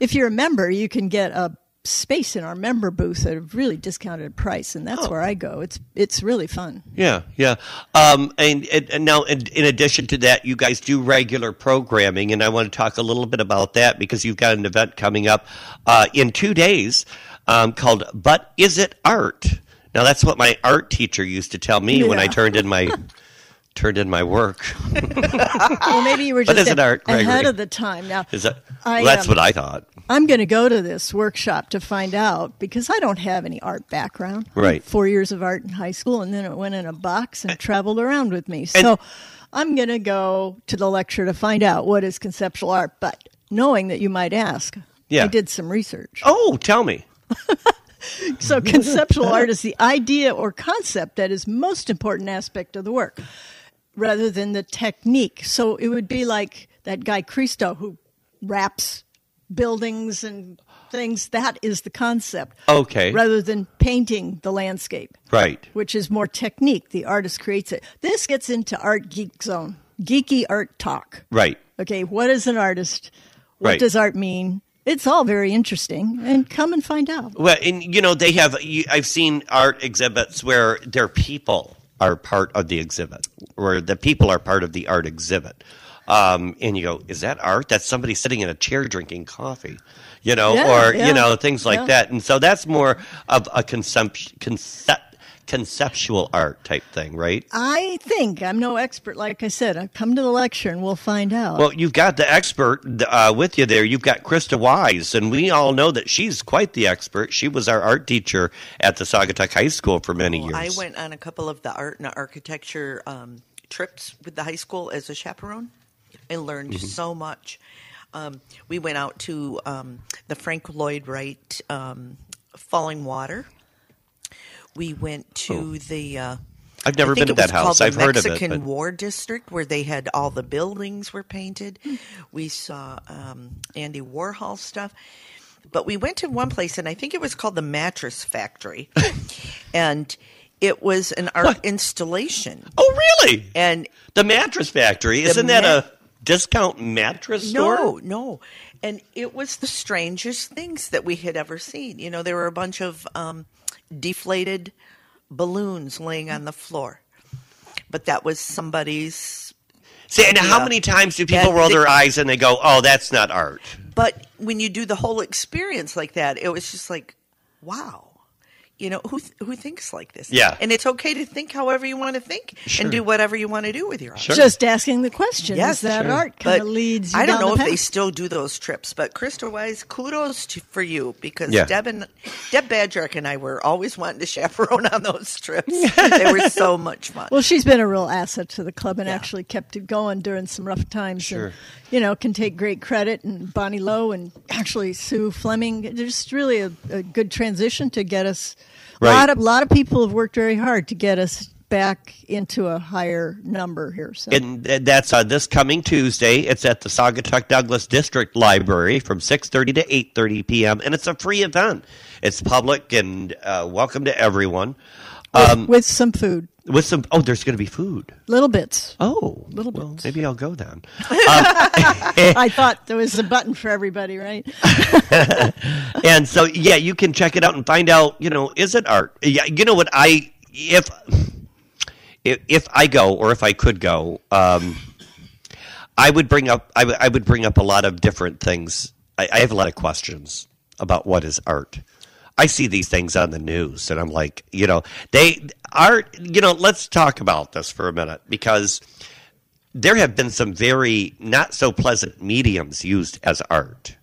If you're a member, you can get a space in our member booth at a really discounted price, and Oh. that's where I go. It's it's really fun. Yeah, yeah. Um, and, and, and now, in, in addition to that, you guys do regular programming, and I want to talk a little bit about that because you've got an event coming up uh, in two days um, called "But Is It Art?" Now, that's what my art teacher used to tell me when I turned in my turned in my work. Well, maybe you were just is art, ahead of the time. Now, Is that? I, well, that's um, what I thought. I'm going to go to this workshop to find out because I don't have any art background. Right. Four years of art in high school, and then it went in a box and traveled around with me. So I'm going to go to the lecture to find out what is conceptual art. But knowing that you might ask, Yeah. I did some research. Oh, tell me. So conceptual art is the idea or concept that is most important aspect of the work rather than the technique. So it would be like that guy Christo who wraps buildings and things. That is the concept. Okay. Rather than painting the landscape, Right. which is more technique. The artist creates it. This gets into art geek zone, geeky art talk. Right. Okay, what is an artist? What Right. does art mean? It's all very interesting, and come and find out. Well, and you know they have. I've seen art exhibits where their people are part of the exhibit, or the people are part of the art exhibit. Um, and you go, is that art? That's somebody sitting in a chair drinking coffee, you know, Yeah, or yeah, you know things like yeah. that. And so that's more of a concept, concept, conceptual art type thing, right? I think I'm no expert. Like I said, I come to the lecture and we'll find out. Well, you've got the expert uh, with you there. You've got Krista Wise, and we all know that she's quite the expert. She was our art teacher at the Saugatuck High School for many years. I went on a couple of the art and architecture um, trips with the high school as a chaperone. and learned Mm-hmm. so much. Um, we went out to um, the Frank Lloyd Wright um, Fallingwater. We went to the. Uh, I've Oh. never been to that house. I've heard of it, Mexican but- War District, where they had all the buildings were painted. We saw um, Andy Warhol stuff, but we went to one place, and I think it was called the Mattress Factory, and it was an art What? installation. Oh, really? And The mattress factory. Isn't that a discount mattress store? no, no, and it was the strangest things that we had ever seen. You know, there were a bunch of um, deflated balloons laying on the floor, but that was somebody's See, and how many times do people roll their eyes and they go, "Oh, that's not art"? But when you do the whole experience like that, it was just like, wow. You know, who th- who thinks like this? Yeah. And it's okay to think however you want to think Sure. and do whatever you want to do with your art. Sure. Just asking the questions Yes, that sure. art kind of leads. You I don't down know if the they still do those trips, but Krista Wise, kudos to, for you because Yeah. Deb and Deb Badrick and I were always wanting to chaperone on those trips. they were so much fun. Well, she's been a real asset to the club and Yeah. actually kept it going during some rough times. Sure. And, you know, can take great credit. And Bonnie Lowe and actually Sue Fleming. There's really a, a good transition to get us. A Right. lot of lot of people have worked very hard to get us back into a higher number here. So And that's uh, this coming Tuesday. It's at the Saugatuck Douglas District Library from 6:30 to 8:30 p.m. and it's a free event. It's public and uh, welcome to everyone. With, with some food, With some, oh, there's going to be food. little bits. Oh, Little well, bits. maybe I'll go then. I thought there was a button for everybody, right? and so yeah you can check it out and find out you know is it art yeah you know what i if if, if i go or if i could go um i would bring up I would- would bring up a lot of different things I, I have a lot of questions about what is art i see these things on the news and i'm like you know they are. you know let's talk about this for a minute because there have been some very not so pleasant mediums used as art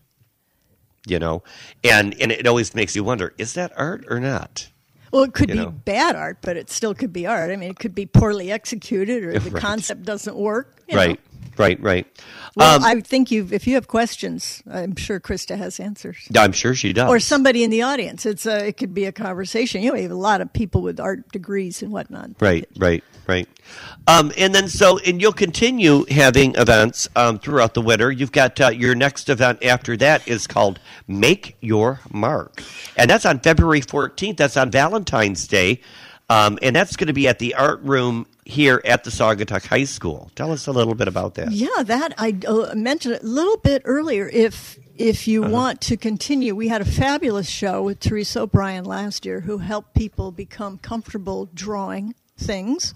you know and and it always makes you wonder is that art or not Well, it could You be know. bad art, but it still could be art. I mean, it could be poorly executed, or the Right. concept doesn't work. you know. Right, right. Well, Um, I think you, if you have questions, I'm sure Krista has answers. I'm sure she does. Or somebody in the audience. It's a, it could be a conversation. You know, we have a lot of people with art degrees and whatnot. Right, right, right. Um, and then so, and you'll continue having events um, throughout the winter. You've got uh, your next event after that is called Make Your Mark, and that's on February 14th. That's on Valentine's Day, um, and that's going to be at the art room here at the Saugatuck High School. Tell us a little bit about that. Yeah, that I uh, mentioned a little bit earlier. If if you Uh-huh. want to continue, we had a fabulous show with Teresa O'Brien last year, who helped people become comfortable drawing things,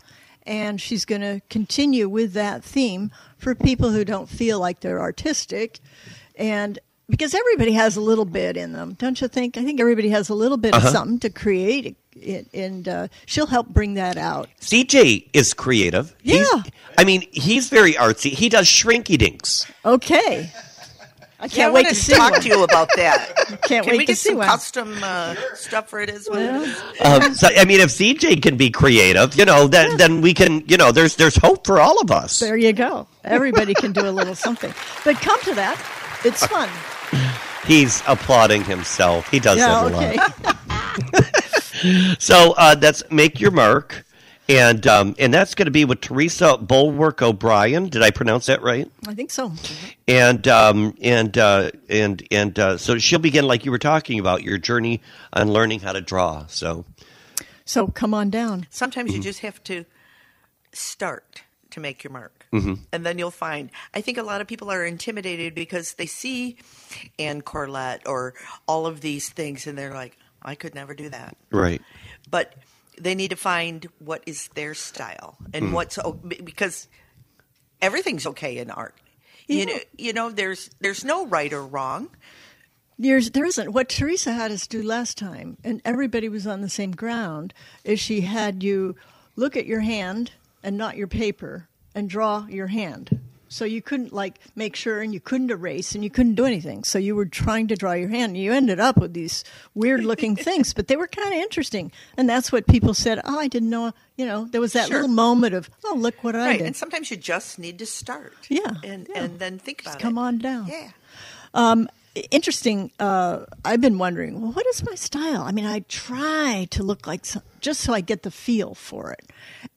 and she's going to continue with that theme for people who don't feel like they're artistic, and because everybody has a little bit in them, don't you think? I think everybody has a little bit Uh-huh. of something to create. It, and uh, she'll help bring that out. CJ is creative. He's- Yeah. I mean, he's very artsy. He does shrinky dinks. Okay. I can't Yeah, I wait wanted to to see talk one. to you about that. Can't Can wait we to get see some one. custom uh, stuff for it as well? Um, so I mean, if CJ can be creative, you know, then then we can, you know, there's there's hope for all of us. There you go. Everybody can do a little something. But come to that. It's fun. He's applauding himself. He does Yeah, that a lot. So uh, that's make your mark, and um, and that's going to be with Teresa Bulwark O'Brien. Did I pronounce that right? I think so. And um, and uh, and and uh, so she'll begin like you were talking about your journey on learning how to draw. So So come on down. Sometimes Mm-hmm. you just have to start to make your mark. Mm-hmm. And then you'll find. I think a lot of people are intimidated because they see Anne Corlett or all of these things and they're like, I could never do that. right, But they need to find what is their style and Mm. what's because everything's okay in art. You know, you know, there's there's no right or wrong. There's, there isn't. What Teresa had us do last time, and everybody was on the same ground, is she had you look at your hand and not your paper and draw your hand. So you couldn't like make sure and you couldn't erase and you couldn't do anything. So you were trying to draw your hand and you ended up with these weird looking things, but they were kind of interesting. And that's what people said, "Oh, I didn't know, you know, there was that Sure. little moment of, "Oh, look what I did." And sometimes you just need to start. Yeah, And yeah. and then think about Just it. come on down. Yeah. Um, interesting. Uh, I've been wondering, well, what is my style? I mean, I try to look like some, just so I get the feel for it,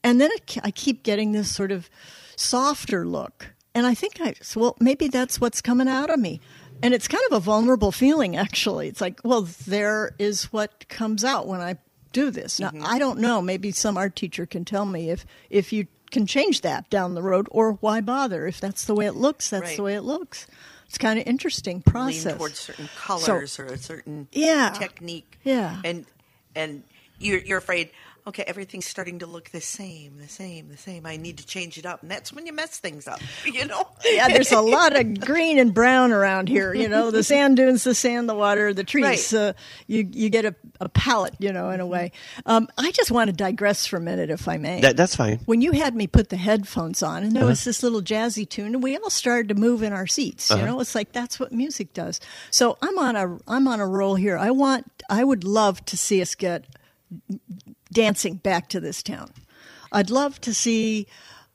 and then it, I keep getting this sort of softer look, and I think I so, well maybe that's what's coming out of me. And it's kind of a vulnerable feeling, actually. It's like, well, there is what comes out when I do this. Now, I don't know. Maybe some art teacher can tell me if if you can change that down the road, or why bother? If that's the way it looks, that's Right. the way it looks. It's kind of interesting process. lean towards certain colors or a certain Yeah. technique. Yeah. And and you're you're afraid, okay, everything's starting to look the same, the same, the same. I need to change it up. And that's when you mess things up. You know? yeah, there's a lot of green and brown around here. You know, the sand dunes, the sand, the water, the trees. Right. Uh, you you get a, a palette, you know, in a way. Um, I just want to digress for a minute, if I may. that, that's fine. when you had me put the headphones on, and there Uh-huh. was this little jazzy tune, and we all started to move in our seats. Uh-huh. You know, it's like that's what music does. So I'm on a I'm on a roll here. I want I would love to see us get dancing back to this town. I'd love to see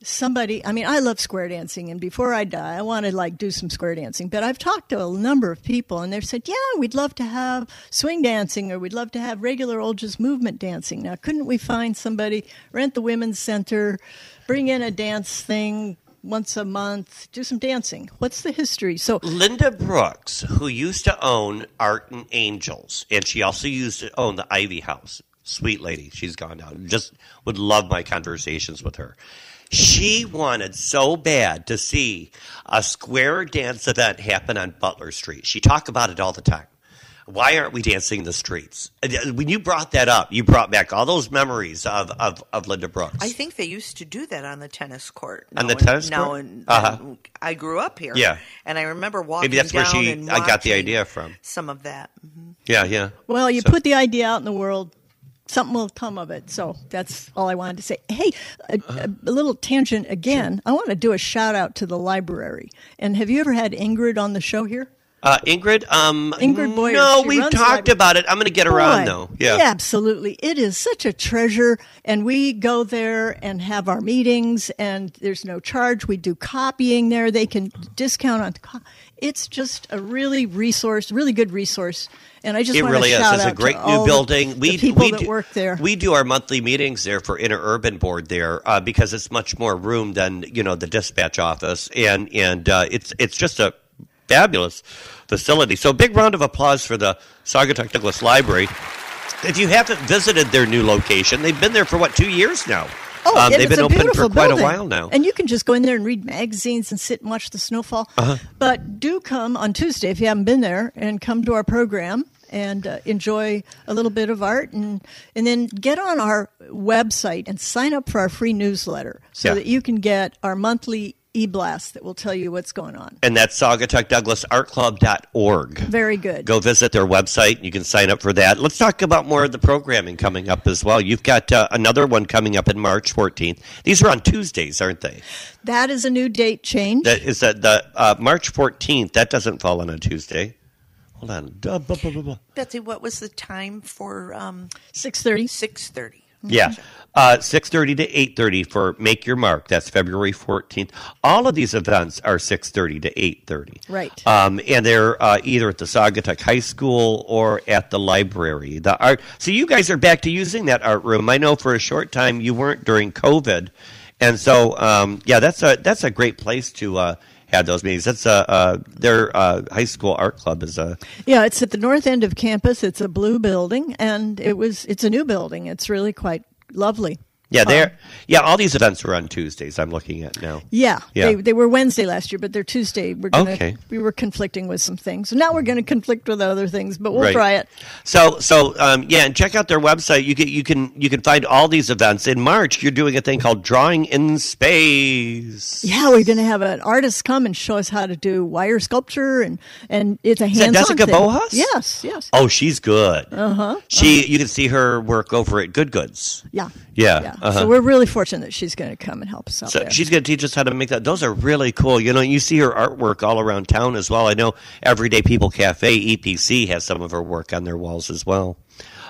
somebody I mean I love square dancing and before I die I want to like do some square dancing but I've talked to a number of people and they've said yeah we'd love to have swing dancing or we'd love to have regular old just movement dancing now couldn't we find somebody rent the women's center bring in a dance thing once a month do some dancing what's the history so Linda Brooks, who used to own Art and Angels, and she also used to own the Ivy House. Sweet lady, she's gone now. Just would love my conversations with her. She wanted so bad to see a square dance event happen on Butler Street. She talked about it all the time. Why aren't we dancing in the streets? When you brought that up, you brought back all those memories of, of, of Linda Brooks. I think they used to do that on the tennis court. On the Now and- tennis now court? and- Uh-huh. and I grew up here. Yeah. and I remember walking. Maybe that's where she- I got the idea from. Some of that. yeah, yeah. Well, you So- put the idea out in the world, something will come of it. So that's all I wanted to say. Hey, a, a, little tangent again. I want to do a shout out to the library. And have you ever had Ingrid on the show here? Uh, Ingrid, um, Ingrid Boyer, No, she we've talked about it. I'm going to get her on Boy, though. Yeah. absolutely. It is such a treasure. And we go there and have our meetings, and there's no charge. We do copying there. They can discount on. It's just a really resource, really good resource. And I just It want really to is. It's a great new building. the we people we that do, work there. We do our monthly meetings there for Interurban Board there uh, because it's much more room than you know the dispatch office, and and uh, it's it's just a fabulous facility. So, big round of applause for the Saugatuck Douglas Library. If you haven't visited their new location, they've been there for what two years now. Oh, Um, and they've it's been a open for quite building. a while now. And you can just go in there and read magazines and sit and watch the snowfall. Uh-huh. But do come on Tuesday if you haven't been there and come to our program and uh, enjoy a little bit of art and and then get on our website and sign up for our free newsletter so Yeah. that you can get our monthly e-blast that will tell you what's going on. and that's saugatuckdouglasartclub.org. Very good. Go visit their website. You can sign up for that. Let's talk about more of the programming coming up as well. You've got uh, another one coming up in March 14th. These are on Tuesdays, aren't they? That is a new date change. That is that the uh, March 14th. That doesn't fall on a Tuesday. Hold on. Duh, blah, blah, blah, blah. Betsy, what was the time for um, 6:30. six thirty? Yeah, uh, six thirty to eight thirty for Make Your Mark. That's February fourteenth. All of these events are six thirty to eight thirty. Right. Um, and they're uh, either at the Saugatuck High School or at the library. The art. So you guys are back to using that art room. I know for a short time you weren't during COVID, and so um, yeah, that's a that's a great place to. Uh, have those meetings. That's uh, uh, their uh, high school art club is a Yeah, it's at the north end of campus. It's a blue building and it was it's a new building. It's really quite lovely. Yeah. There, yeah. All these events are on Tuesdays. I'm looking at now. Yeah, Yeah. They, they were Wednesday last year, but they're Tuesday. We're gonna, Okay. We were conflicting with some things. So now we're going to conflict with other things, but we'll Right. try it. So, so um, yeah, and check out their website. You can you can you can find all these events in March. You're doing a thing called Drawing in Space. Yeah, we're going to have an artist come and show us how to do wire sculpture, and and it's a hands-on Jessica thing. Bohas? Yes, yes. Oh, she's good. Uh huh. She, you can see her work over at Good Goods. Yeah, Yeah, yeah. Uh-huh. So we're really fortunate that she's going to come and help us out So there. she's going to teach us how to make that. Those are really cool. You know, you see her artwork all around town as well. I know Everyday People Cafe (EPC) has some of her work on their walls as well.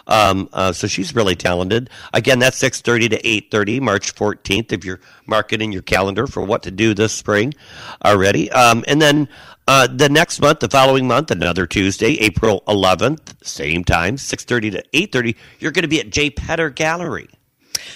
Um, uh, so she's really talented. Again, that's six thirty to eight thirty, March fourteenth. If you're marking your calendar for what to do this spring already, um, and then uh, the next month, the following month, another Tuesday, April eleventh, same time, six thirty to eight thirty. You're going to be at J. Petter Gallery.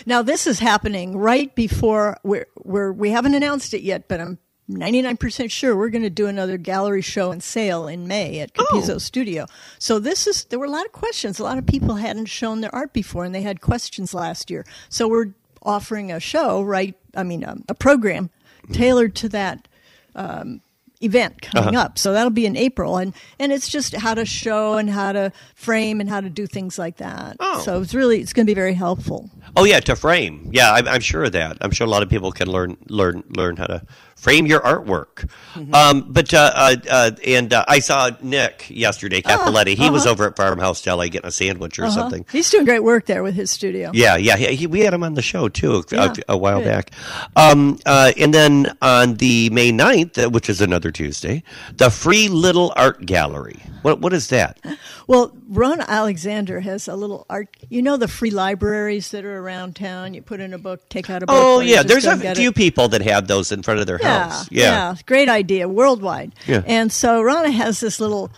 Now this is happening right before we're, we're we haven't announced it yet, but I'm 99% sure we're going to do another gallery show and sale in May at Capizzo Oh. Studio. So this is there were a lot of questions. A lot of people hadn't shown their art before and they had questions last year. So we're offering a show, right? I mean, um, a program tailored to that um, event coming Uh-huh. up. So that'll be in April, and and it's just how to show and how to frame and how to do things like that. Oh. So it's really it's going to be very helpful. Oh yeah, to frame. Yeah, I'm, I'm sure of that. I'm sure a lot of people can learn learn learn how to frame your artwork. Um, but uh, uh, uh, and uh, I saw Nick yesterday, Capoletti. he was over at Farmhouse Deli getting a sandwich or something. He's doing great work there with his studio. Yeah, yeah, he, he- we had him on the show too a, Yeah, a while good. back. Um, uh, and then on the May 9th, uh, which is another Tuesday, the Free Little Art Gallery. What what is that? Well, Rana Alexander has a little art. You know the free libraries that are around town. You put in a book, take out a book. Oh yeah, there's a few it. people that have those in front of their Yeah, house. yeah, great idea, worldwide. Yeah. And so Rana has this little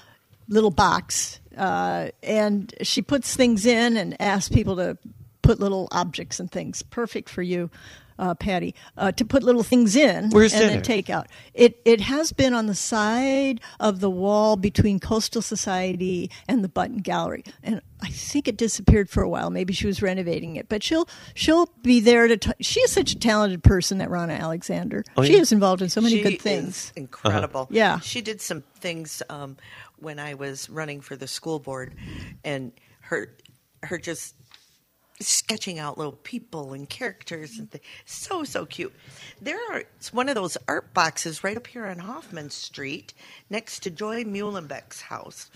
little box, uh, and she puts things in and asks people to put little objects and things. Perfect for you. Uh, Patty, uh, to put little things in Where's and that then at? take out. It it has been on the side of the wall between Coastal Society and the Button Gallery, and I think it disappeared for a while. Maybe she was renovating it, but she'll she'll be there to. T- she is such a talented person, that Rana Alexander. Oh, she yeah? is involved in so many she good things. Is incredible. Yeah. she did some things um, when I was running for the school board, and her her just sketching out little people and characters and things. So so cute. There are it's one of those art boxes right up here on Hoffman Street next to Joy Muhlenbeck's house.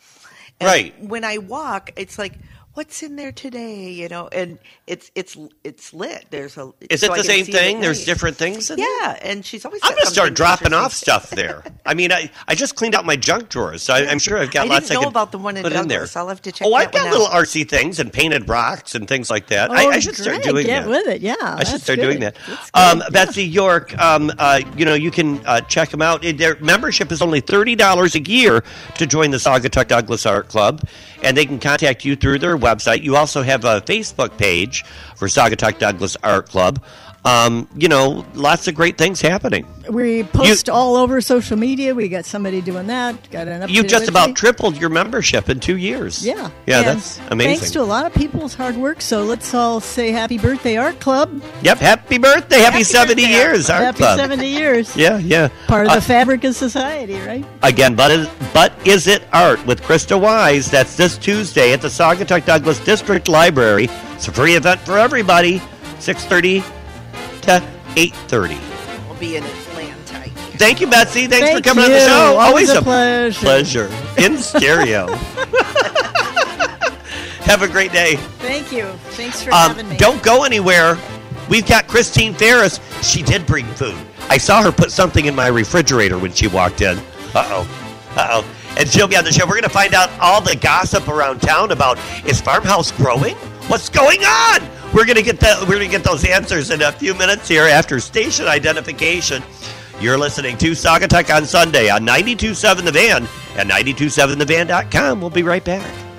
And Right. When I walk, it's like, what's in there today? You know, and it's it's it's lit. There's a. Is so it the same see it at thing? There's different things in there? Yeah, and she's always. I'm going to start dropping off stuff there. I mean, I, I just cleaned out my junk drawers, so I, I'm sure I've got I lots didn't I know could about the one in put in there. Douglas. I'll have to check Oh, I've got little out. RC things and painted rocks and things like that. Oh, I, I should start great. doing Get that. with it. Yeah, I should start good. doing that. Um, good. Betsy York, um, uh, you know, you can uh, check them out. Their membership is only thirty dollars a year to join the Saugatuck Douglas Art Club, and they can contact you through their website. You also have a Facebook page for Saugatuck Douglas Art Club. Um, you know, lots of great things happening. We post all over social media. We got somebody doing that. Got an. You've just about tripled your membership in two years. Yeah. yeah, And that's amazing. Thanks to a lot of people's hard work. So let's all say happy birthday, Art Club. Yep, happy birthday, happy, Happy seventy birthday, years, Art happy Club. 70 years. Yeah, yeah. Part of Uh, the fabric of society, right? Again, but is, but is it art with Krista Wise? That's this Tuesday at the Saugatuck Douglas District Library. It's a free event for everybody. Six thirty to eight thirty. We'll be in Atlanta. Thank you, Betsy. Thanks for Thank coming on the show. Always a pleasure. pleasure in stereo. Have a great day. Thank you. Thanks for Um, having me. don't go anywhere. We've got Christine Ferris. She did bring food. I saw her put something in my refrigerator when she walked in. Uh oh. Uh oh. And she'll be on the show. We're going to find out all the gossip around town about is farmhouse growing? What's going on? We're to get that. We're to get those answers in a few minutes here after station identification. You're listening to Saugatuck on Sunday on 92.7 The Van and 92.7thevan.com. We'll be right back.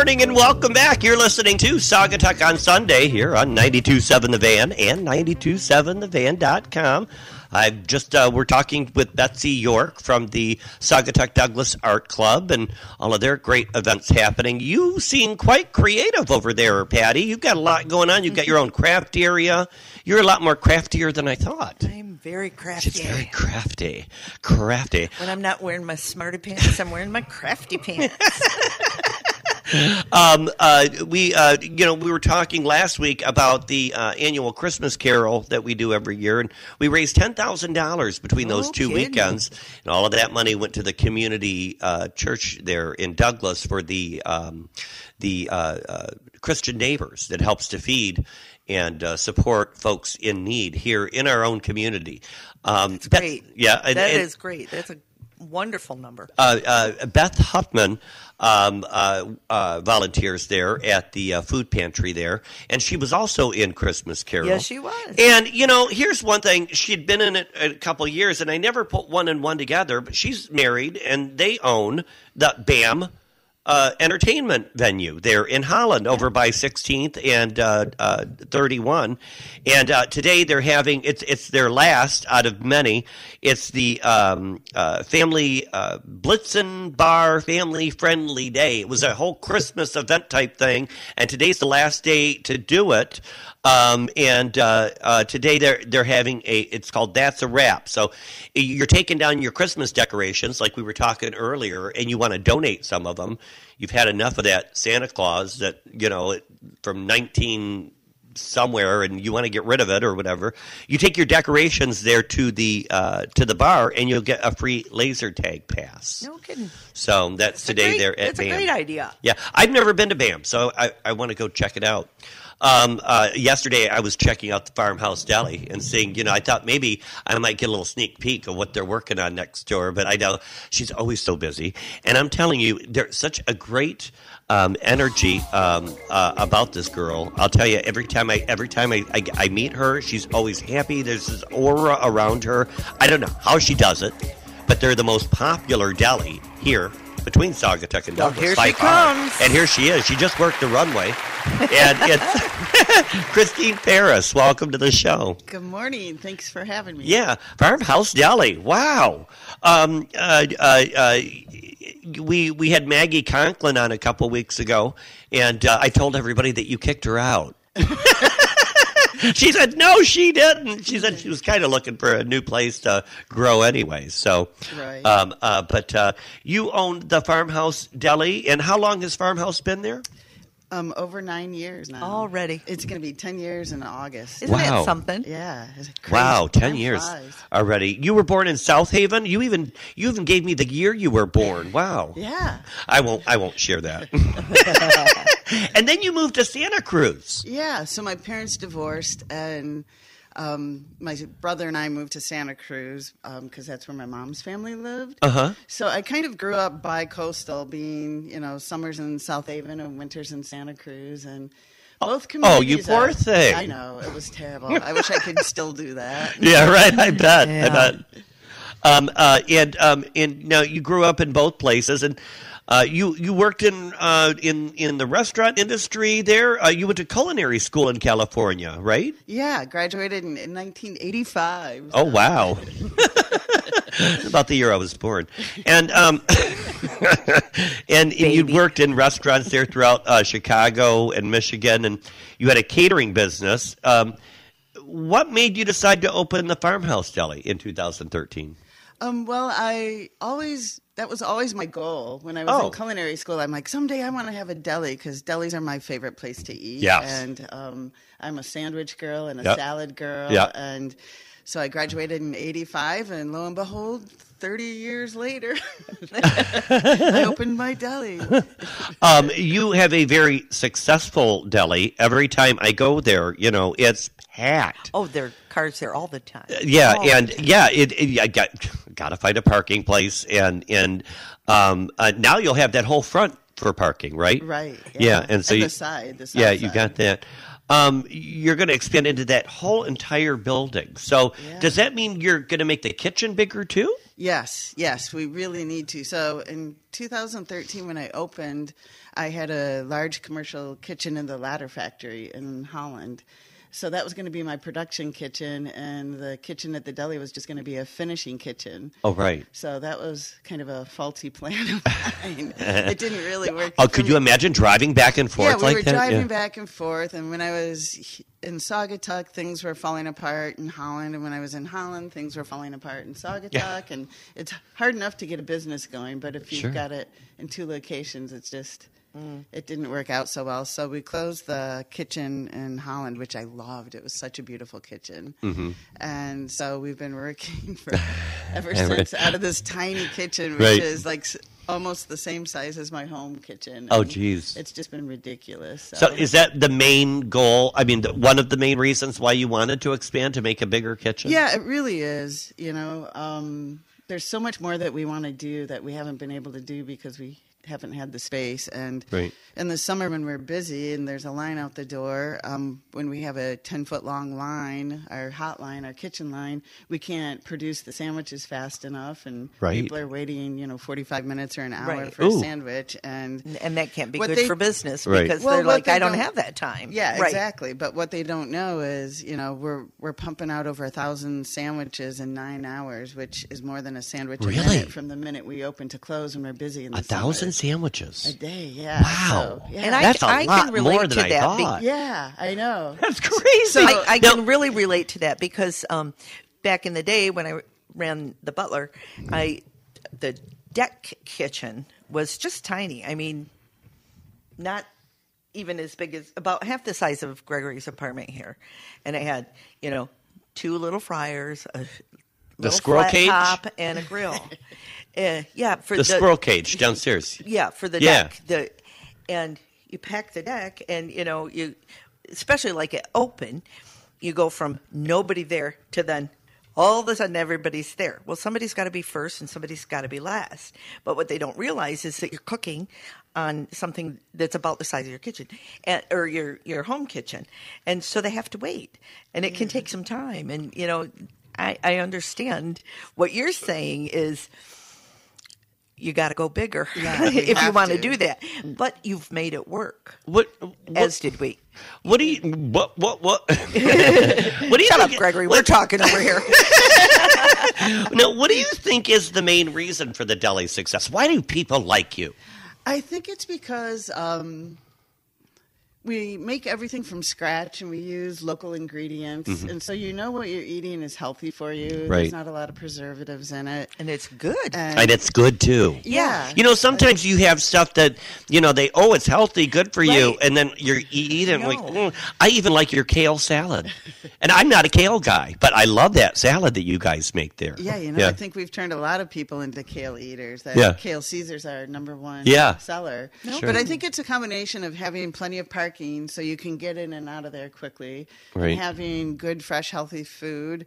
Morning and welcome back. You're listening to Saugatuck on Sunday here on 92.7 The Van and 92.7thevan.com. I've just, uh, we're talking with Betsy York from the Saugatuck Douglas Art Club and all of their great events happening. You seem quite creative over there, Patty. You've got a lot going on. You've got your own craft area. You're a lot more craftier than I thought. I'm very crafty. She's very crafty. Crafty. when I'm not wearing my smarty pants, I'm wearing my crafty pants. Um, uh, we, uh, you know, we were talking last week about the uh, annual Christmas Carol that we do every year, and we raised ten thousand dollars between those No two kidding. weekends, and all of that money went to the community uh, church there in Douglas for the um, the uh, uh, Christian neighbors that helps to feed and uh, support folks in need here in our own community. Um, Beth- great. yeah, and- that and- is great. That's a wonderful number. uh, uh, Beth Huffman um, uh, uh, volunteers there at the uh, food pantry there, and she was also in Christmas Carol. Yes, she was. And you know, here's one thing: she'd been in it a couple of years, and I never put one and one together. But she's married, and they own the BAM. Uh, entertainment venue there in Holland over by 16th and uh, uh, 31. And uh, today they're having it's it's their last out of many. It's the um, uh, family uh, Blitzen Bar Family Friendly Day. It was a whole Christmas event type thing, and today's the last day to do it. Um, and uh, uh, today they're they're having a it's called That's a Wrap. So you're taking down your Christmas decorations like we were talking earlier, and you want to donate some of them. You've had enough of that Santa Claus that you know it- from 19 somewhere and you want to get rid of it or whatever you take your decorations there to the uh, to the bar and you'll get a free laser tag pass No kidding. so that's a today great- there at that's a great idea. Yeah, I've never been to BAM, so I, I want to go check it out. Um, uh, yesterday, I was checking out the farmhouse deli and seeing, you know, I thought maybe I might get a little sneak peek of what they're working on next door, but I know she's always so busy. And I'm telling you, there's such a great um, energy um, uh, about this girl. I'll tell you, every time I every time I, I, I meet her, she's always happy. There's this aura around her. I don't know how she does it, but they're the most popular deli here between Saugatuck and Douglas. here by she comes. And here she is. She just worked the runway. and it's Christine Paris. Welcome to the show. Good morning. Thanks for having me. Yeah, Farmhouse Deli. Wow. Um, uh, uh, uh, we we had Maggie Conklin on a couple weeks ago, and uh, I told everybody that you kicked her out. she said no, she didn't. She said she was kind of looking for a new place to grow anyway. So, Right. um, uh, but uh, you owned the Farmhouse Deli, and how long has Farmhouse been there? Um, over nine years now. Already. It's going to be 10 years in August. Isn't Wow. that something? yeah. It's crazy. Wow, ten Time years flies. already. You were born in South Haven. You even you even gave me the year you were born. Wow. Yeah. I won't. I won't share that. and then you moved to Santa Cruz. Yeah. So my parents divorced, and um, my brother and I moved to Santa Cruz because that's where my mom's family lived. Uh huh. So I kind of grew up bi-coastal, being you know summers in South Haven and winters in Santa Cruz, and both communities. oh, you poor are- thing. I know it was terrible. I wish I could still do that. Yeah. Right. I bet. I bet. Um. Uh. And um. And now you grew up in both places, and. Uh, you you worked in uh, in in the restaurant industry there. Uh, you went to culinary school in California, right? Yeah, graduated in, in 1985. Oh wow! About the year I was born, and um, and, and you worked in restaurants there throughout uh, Chicago and Michigan, and you had a catering business. Um, what made you decide to open the Farmhouse Deli in 2013? Um, well, I always that was always my goal when I was Oh. in culinary school. I'm like, someday I want to have a deli because delis are my favorite place to eat. Yes. and um, I'm a sandwich girl and a Yep. salad girl. Yep. and so I graduated in '85, and lo and behold, 30 years later, I opened my deli. Um, you have a very successful deli. Every time I go there, you know it's packed. Oh, there are cars there all the time. Yeah, All the and time. yeah, it, it I got got to find a parking place, and and um, uh, now you'll have that whole front for parking, right? Right. Yeah, and so the you, side. The yeah, south you got that. Um, you're going to expand into that whole entire building. So Yeah. does that mean you're going to make the kitchen bigger too? Yes, yes, we really need to. So in 2013, when I opened, I had a large commercial kitchen in the ladder factory in Holland. So that was going to be my production kitchen, and the kitchen at the deli was just going to be a finishing kitchen. Oh, right. So that was kind of a faulty plan of mine. it didn't really work. Oh, could me. you imagine driving back and forth Yeah, we like were that? driving Yeah. back and forth, and when I was in Saugatuck, things were falling apart in Holland, and when I was in Holland, things were falling apart in Saugatuck, Yeah. and it's hard enough to get a business going, but if you've Sure. got it in two locations, it's just it didn't work out so well. So we closed the kitchen in Holland, which I loved. It was such a beautiful kitchen, Mm-hmm. and so we've been working for ever since out of this tiny kitchen, which Right. is like. Almost the same size as my home kitchen. Oh, geez. It's just been ridiculous. So is that the main goal? I mean, one of the main reasons why you wanted to expand to make a bigger kitchen? Yeah, it really is. You know, um, there's so much more that we want to do that we haven't been able to do because we haven't had the space. And Right. in the summer when we're busy and there's a line out the door, um, when we have a 10 foot long line, our hot line, our kitchen line, we can't produce the sandwiches fast enough. And Right. people are waiting, you know, 45 minutes or an hour Right. for Ooh. a sandwich. And and that can't be good they- for business Right. because Well, they're like, they I don't don't- have that time. Yeah, Right. exactly. But what they don't know is, you know, we're we're pumping out over a thousand sandwiches in nine hours, which is more than a sandwich Really? a minute from the minute we open to close when we're busy in the A thousand summer. sandwiches. a day. Yeah. Wow. So, yeah. And I, That's a I lot can relate more than to I that. be- thought. yeah, I know. That's crazy. So- I, I Now- can really relate to that because um, back in the day when I ran the Butler, I the deck kitchen was just tiny. I mean, not even as big as about half the size of Gregory's apartment here, and it had you know two little fryers, a little squirrel cage? top, and a grill. uh, yeah, for the squirrel cage downstairs. yeah, for the Yeah. deck. The and you pack the deck, and you know you, especially like it open, you go from nobody there to then all of a sudden everybody's there. Well, somebody's got to be first, and somebody's got to be last. But what they don't realize is that you're cooking on something that's about the size of your kitchen, and, or your your home kitchen, and so they have to wait, and it can take some time. And you know, I, I understand what you're saying is you got to go bigger Yeah, if you want to to. do that. But you've made it work, What? What, as did we. what do you? What? What? What? what do you? Shut up, think- Gregory. We're talking over here. No. What do you think is the main reason for the deli success? Why do people like you? I think it's because um, we make everything from scratch and we use local ingredients, and so you know what you're eating is healthy for you. Mm-hmm. Right. There's not a lot of preservatives in it, and it's good. And it's good too. yeah, You know, sometimes you have stuff that you know they oh it's healthy, good for you, and then you're eating eat it and like mm. I even like your kale salad, and I'm not a kale guy, but I love that salad that you guys make there. Yeah, you know, I think we've turned a lot of people into kale eaters. That Yeah. kale Caesar's our number one Yeah. seller. Sure. But I think it's a combination of having plenty of parking so you can get in and out of there quickly, Right. having good, fresh, healthy food,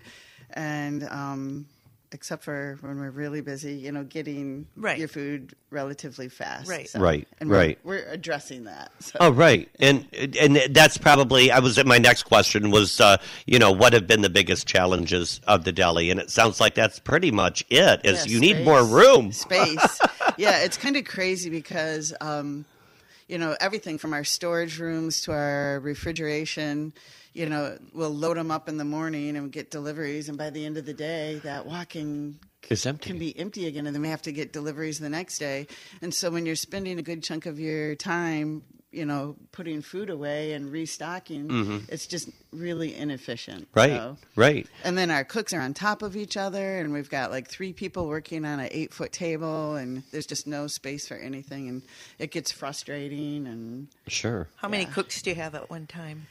and um, except for when we're really busy, you know, getting Right. your food relatively fast. Right. Right, And right. We're, we're addressing that. So. Oh right, and and that's probably I was my next question was uh, you know what have been the biggest challenges of the deli, and it sounds like that's pretty much it. Is Yeah, you need more room. Space. yeah, it's kind of crazy because, um, you know, everything from our storage rooms to our refrigeration, you know, we'll load them up in the morning and get deliveries, and by the end of the day, that walking It's empty. can be empty again, and then we have to get deliveries the next day. And so when you're spending a good chunk of your time, you know, putting food away and restocking, it's just really inefficient. Mm-hmm. Right, So- right. and then our cooks are on top of each other, and we've got like three people working on an eight foot table, and there's just no space for anything, and it gets frustrating. And Sure. How many cooks do you have at one time?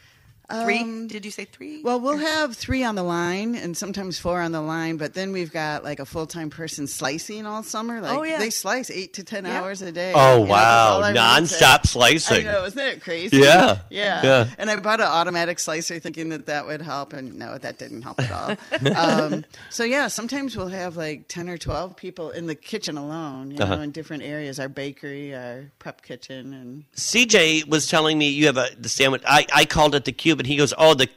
Three? Um, Did you say three? well, we'll have three on the line, and sometimes four on the line, but then we've got like a full time person slicing all summer. Like Oh, yeah. they slice eight to ten Yeah. hours a day. Oh you wow, all our meats are- nonstop slicing. I know, isn't it crazy? Yeah. yeah, Yeah. And I bought an automatic slicer thinking that that would help, and no, that didn't help at all. um, so yeah, sometimes we'll have like ten or twelve people in the kitchen alone, you know, Uh-huh. in different areas. Our bakery, our prep kitchen, and CJ was telling me you have a the sandwich. I, I called it the Cuban. And he goes, oh the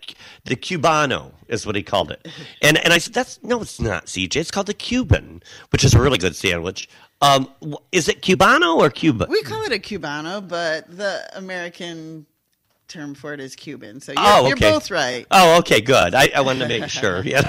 the Cubano is what he called it, and and I said that's no, it's not CJ. It's called the Cuban, which is a really good sandwich. Um, is it Cubano or Cuba? we call it a cubano, but the American term for it is Cuban. So you're, Oh, you're both right. Oh, okay, good. I, I wanted to make sure. Yeah,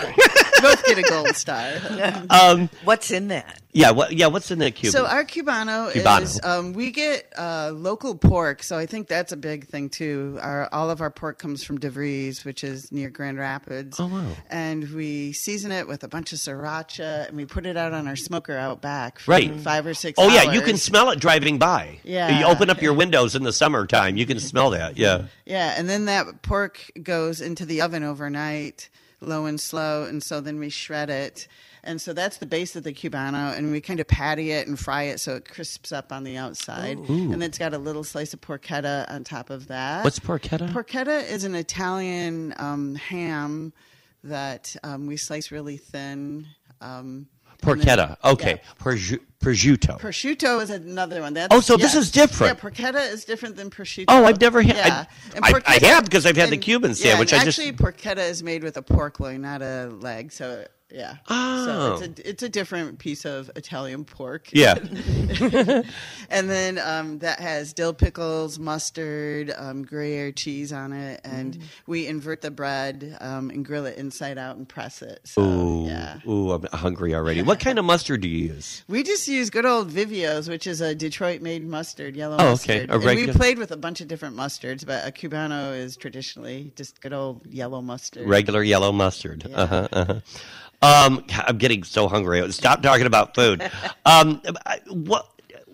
both get a gold star. um, What's in that? Yeah. What? Yeah. What's in the Cuban? So our cubano, Cubano. is um, we get uh, local pork, so I think that's a big thing too. Our all of our pork comes from DeVries, which is near Grand Rapids. Oh, wow. And we season it with a bunch of sriracha, and we put it out on our smoker out back for Right. five or six. Oh yeah, you can smell it driving by. Yeah. you open up your windows in the summertime, you can smell that. Yeah, Yeah, and then that pork goes into the oven overnight, low and slow, and so then we shred it. And so that's the base of the cubano, and we kind of patty it and fry it so it crisps up on the outside. And then it's got a little slice of porchetta on top of that. What's porchetta? Porchetta is an Italian um, ham that um, we slice really thin. Um, and then- porchetta. Okay, yeah. Prosciu- prosciutto. Prosciutto is another one. That's, Oh, so this is different. Yeah, porchetta is different than prosciutto. Oh, I've never had- Yeah. I- I- I have because I've had the and- Cuban yeah, sandwich. and I just- actually, porchetta is made with a pork loin, not a leg. So yeah. Oh. So it's a, it's a different piece of Italian pork. yeah, And then um, that has dill pickles, mustard, um, Gruyere cheese on it, and Mm. we invert the bread um, and grill it inside out and press it. So ooh, yeah. ooh, I'm hungry already. What kind of mustard do you use? We just use good old Vivio's, which is a Detroit-made mustard, yellow Oh, okay. mustard. A and we played with a bunch of different mustards, but a Cubano is traditionally just good old yellow mustard. Regular yellow mustard. Uh huh. Uh-huh. Um, I'm getting so hungry. Stop talking about food. Um, what?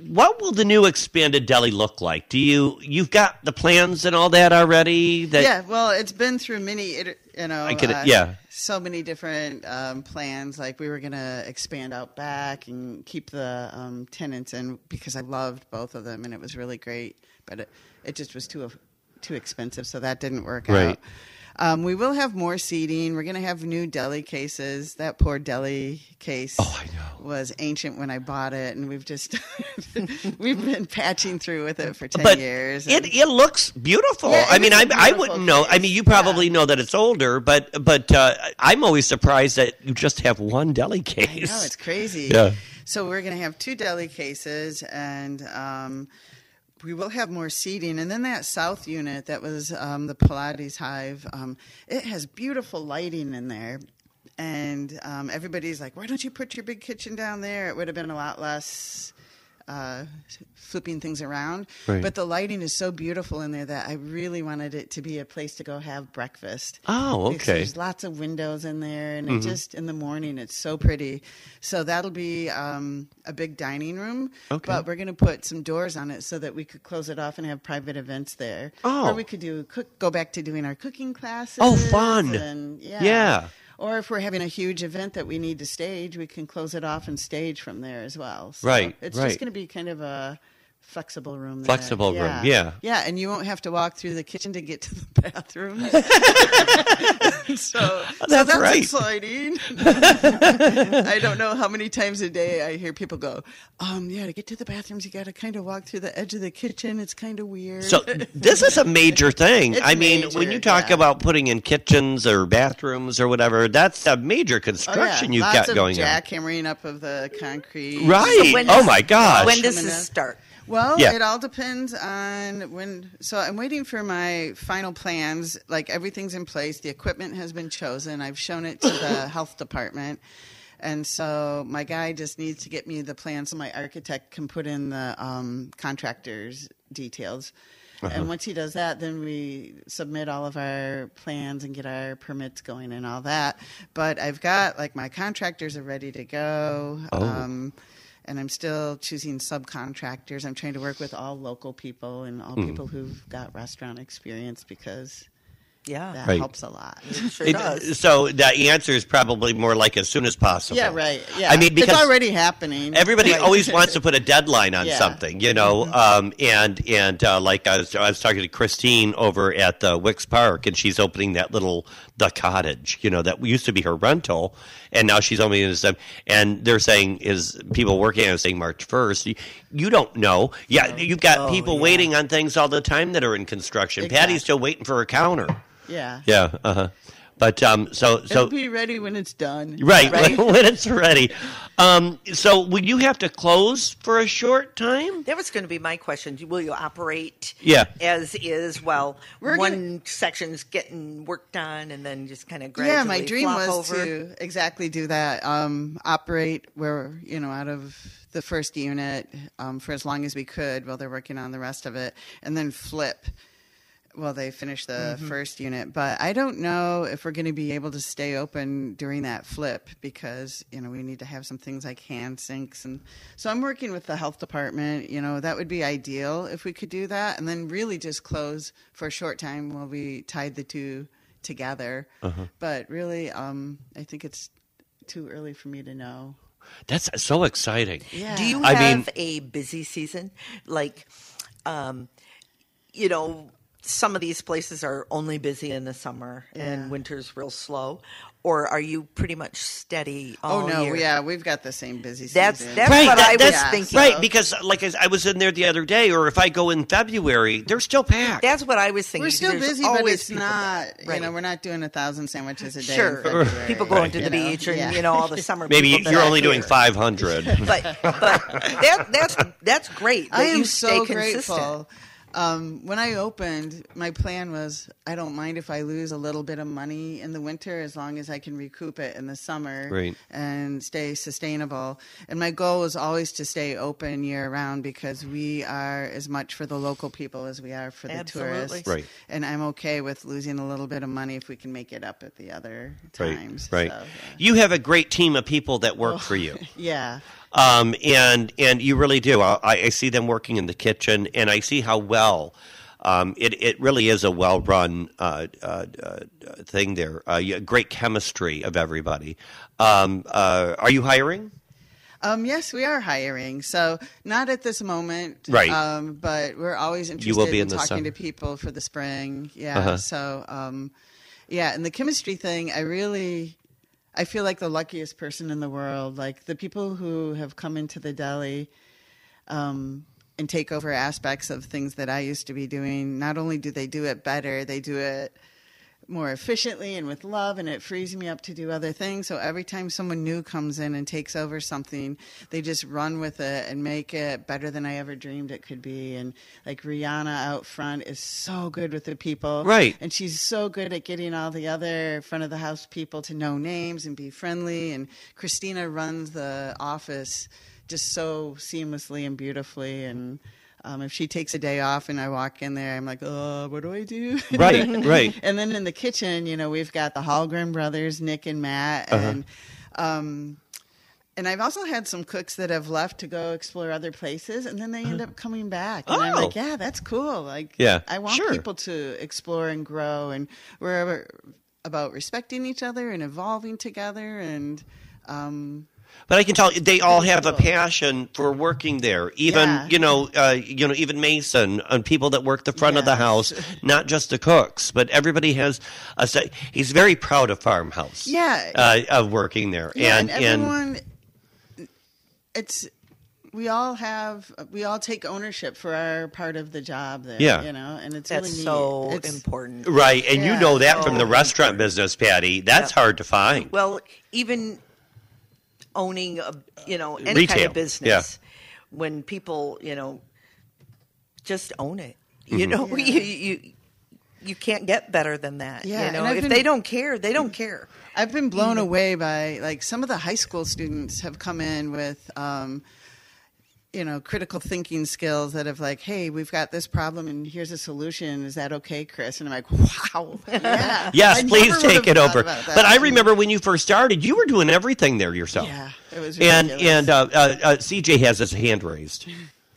What will the new expanded deli look like? Do you you've got the plans and all that already? That Yeah, well, it's been through many, you know, I it, uh, yeah. so many different um, plans. Like we were going to expand out back and keep the um, tenants in because I loved both of them and it was really great, but it, it just was too too expensive, so that didn't work Right. out. Um, we will have more seating. We're going to have new deli cases. That poor deli case Oh, I know. was ancient when I bought it, and we've just we've been patching through with it for ten but years. it and- it looks beautiful. Yeah, I mean, I I a I beautiful wouldn't know. I mean, you probably Yeah. know that it's older, but but uh, I'm always surprised that you just have one deli case. No, it's crazy. Yeah. So we're going to have two deli cases, and um, we will have more seating. And then that south unit, that was um, the Pilates Hive, um, it has beautiful lighting in there. And um, everybody's like, why don't you put your big kitchen down there? It would have been a lot less uh, flipping things around. Right. But the lighting is so beautiful in there that I really wanted it to be a place to go have breakfast. Oh, okay. There's lots of windows in there, and Mm-hmm. it just in the morning it's so pretty. So that'll be um, a big dining room. Okay. But we're going to put some doors on it so that we could close it off and have private events there. Oh. Or we could do cook, go back to doing our cooking classes. Oh, fun. And, yeah. Yeah. Or if we're having a huge event that we need to stage, we can close it off and stage from there as well. So Right, It's right. just going to be kind of a flexible room. there. Flexible room, yeah. Yeah, and you won't have to walk through the kitchen to get to the bathroom. so, so That's that's right. exciting. I don't know how many times a day I hear people go, um, yeah, to get to the bathrooms, you got to kind of walk through the edge of the kitchen. It's kind of weird. So this is a major thing. It's I mean, when you talk yeah. about putting in kitchens or bathrooms or whatever, that's a major Oh, yeah. construction you've Lots got of going on. jackhammering up of the concrete. Right. when oh does- my gosh. When does this start? Well, Yeah. it all depends on when. So I'm waiting for my final plans. Like everything's in place. The equipment has been chosen. I've shown it to the health department. And so my guy just needs to get me the plan so my architect can put in the um, contractor's details. And once he does that, then we submit all of our plans and get our permits going and all that. But I've got like my contractors are ready to go. Um, and I'm still choosing subcontractors. I'm trying to work with all local people and all people who've got restaurant experience because Yeah, that Right. helps a lot. it sure It- does. so the answer is probably more like as soon as possible. yeah, right. Yeah, I mean, because it's already happening. Everybody Right. always wants to put a deadline on Yeah. something, you know. Um, and and uh, like I was, I was talking to Christine over at the Wicks Park, and she's opening that little the cottage, you know, that used to be her rental, and now she's only in this up. And they're saying is people working on saying March first. You, you don't know. Yeah, you've got Oh, people yeah. waiting on things all the time that are in construction. Exactly. Patty's still waiting for her counter. Yeah. Yeah. Uh-huh. But um, so so It'll be ready when it's done. Right, when it's ready. Um, so, will you have to close for a short time? That was going to be my question. Will you operate Yeah. as is well, We're one gonna- section's getting worked on and then just kind of gradually Yeah, my dream flop was over? to exactly do that. Um, operate where you know out of the first unit um, for as long as we could while they're working on the rest of it, and then flip while they finish the Mm-hmm. first unit. But I don't know if we're going to be able to stay open during that flip because you know we need to have some things like hand sinks, and so I'm working with the health department. You know that would be ideal if we could do that, and then really just close for a short time while we tied the two together. Uh-huh. But really, um, I think it's too early for me to know. That's so exciting. Yeah. Do you I have mean- a busy season? Like, um, you know, some of these places are only busy in the summer Yeah. and winter's real slow. Or are you pretty much steady oh, all oh no, year? yeah, we've got the same busy That's- season. that's right, what that- I was that's- thinking. Right, because like I, I was in there the other day, or if I go in February, they're still packed. That's what I was thinking. we're still There's busy, but it's people not. there. You Right. know, we're not doing a thousand sandwiches a day. Sure, people going to you the know? beach, or Yeah. you know, all the summer. Maybe people you're are only doing 500. but but that that's that's great. That I am you stay so consistent. grateful. Um, when I opened, my plan was I don't mind if I lose a little bit of money in the winter as long as I can recoup it in the summer Right. and stay sustainable. And my goal was always to stay open year round because we are as much for the local people as we are for the Absolutely. tourists. Right. And I'm okay with losing a little bit of money if we can make it up at the other times. right. So, You have a great team of people that work for you. yeah. Um, and and you really do. I, I see them working in the kitchen, and I see how well um, it it really is a well run uh, uh, uh, thing there. Uh, great chemistry of everybody. Um, uh, are you hiring? Um, yes, we are hiring. So not at this moment, Right. Um, but we're always interested You will be in, in talking summer. to people for the spring. Yeah. Uh-huh. So um, yeah, and the chemistry thing, I really, I feel like the luckiest person in the world. Like the people who have come into the deli. Um, and take over aspects of things that I used to be doing. Not only do they do it better, they do it more efficiently and with love, and it frees me up to do other things. So every time someone new comes in and takes over something, they just run with it and make it better than I ever dreamed it could be. And like Rihanna out front is so good with the people, Right. And she's so good at getting all the other front of the house people to know names and be friendly. And Christina runs the office just so seamlessly and beautifully and. Um, if she takes a day off and I walk in there, I'm like, oh, what do I do? Right, right. And then in the kitchen, you know, we've got the Hallgren brothers, Nick and Matt, Uh-huh. and um, and I've also had some cooks that have left to go explore other places, and then they end up coming back. And I'm Oh. like, yeah, that's cool. Like, Yeah, I want sure. people to explore and grow, and we're about respecting each other and evolving together, and um, But I can tell they all have a passion for working there. Even Yeah. you know, uh, you know, even Mason and people that work the front of the house, not just the cooks, but everybody has a. se- He's very proud of Farmhouse. Yeah. uh, of working there, yeah, and and and everyone, it's we all have we all take ownership for our part of the job there. Yeah. you know, and it's That's really neat. so It's- important. right, and you know that from the restaurant business, Patty. That's Yeah. hard to find. Well, even owning a you know any kind of business, when people you know just own it, Mm-hmm. you know you, you you can't get better than that. Yeah, you know if been- they don't care, they don't care. I've been blown away by like some of the high school students have come in with um, you know critical thinking skills that have like, hey, we've got this problem and here's a solution. Is that okay, Chris? And I'm like, wow, yeah, Yes, I please take it over. But I remember when you first started, you were doing everything there yourself. yeah, it was And and uh, uh, uh, CJ has his hand raised.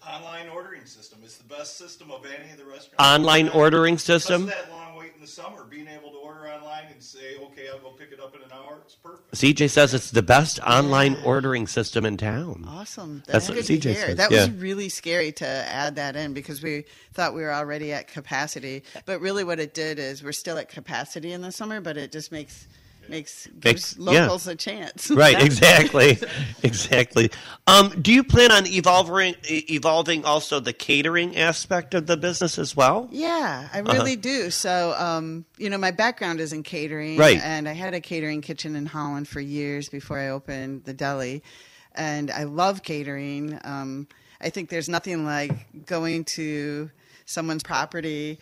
Online ordering system. It's the best system of any of the restaurants. Online ordering system. Plus that long wait in the summer, being able to order online and say, okay, I'll go pick it up in an hour. It's perfect. CJ says it's the best online ordering system in town. Awesome. That's That's, what CJ hear. says, That yeah. was really scary to add that in because we thought we were already at capacity. But really, what it did is we're still at capacity in the summer, but it just makes makes gives Makes- yeah. locals a chance. Right, exactly, exactly. Um, do you plan on evolving, evolving also the catering aspect of the business as well? Yeah, I really do. So, um, you know, my background is in catering, Right. And I had a catering kitchen in Holland for years before I opened the deli, and I love catering. Um, I think there's nothing like going to someone's property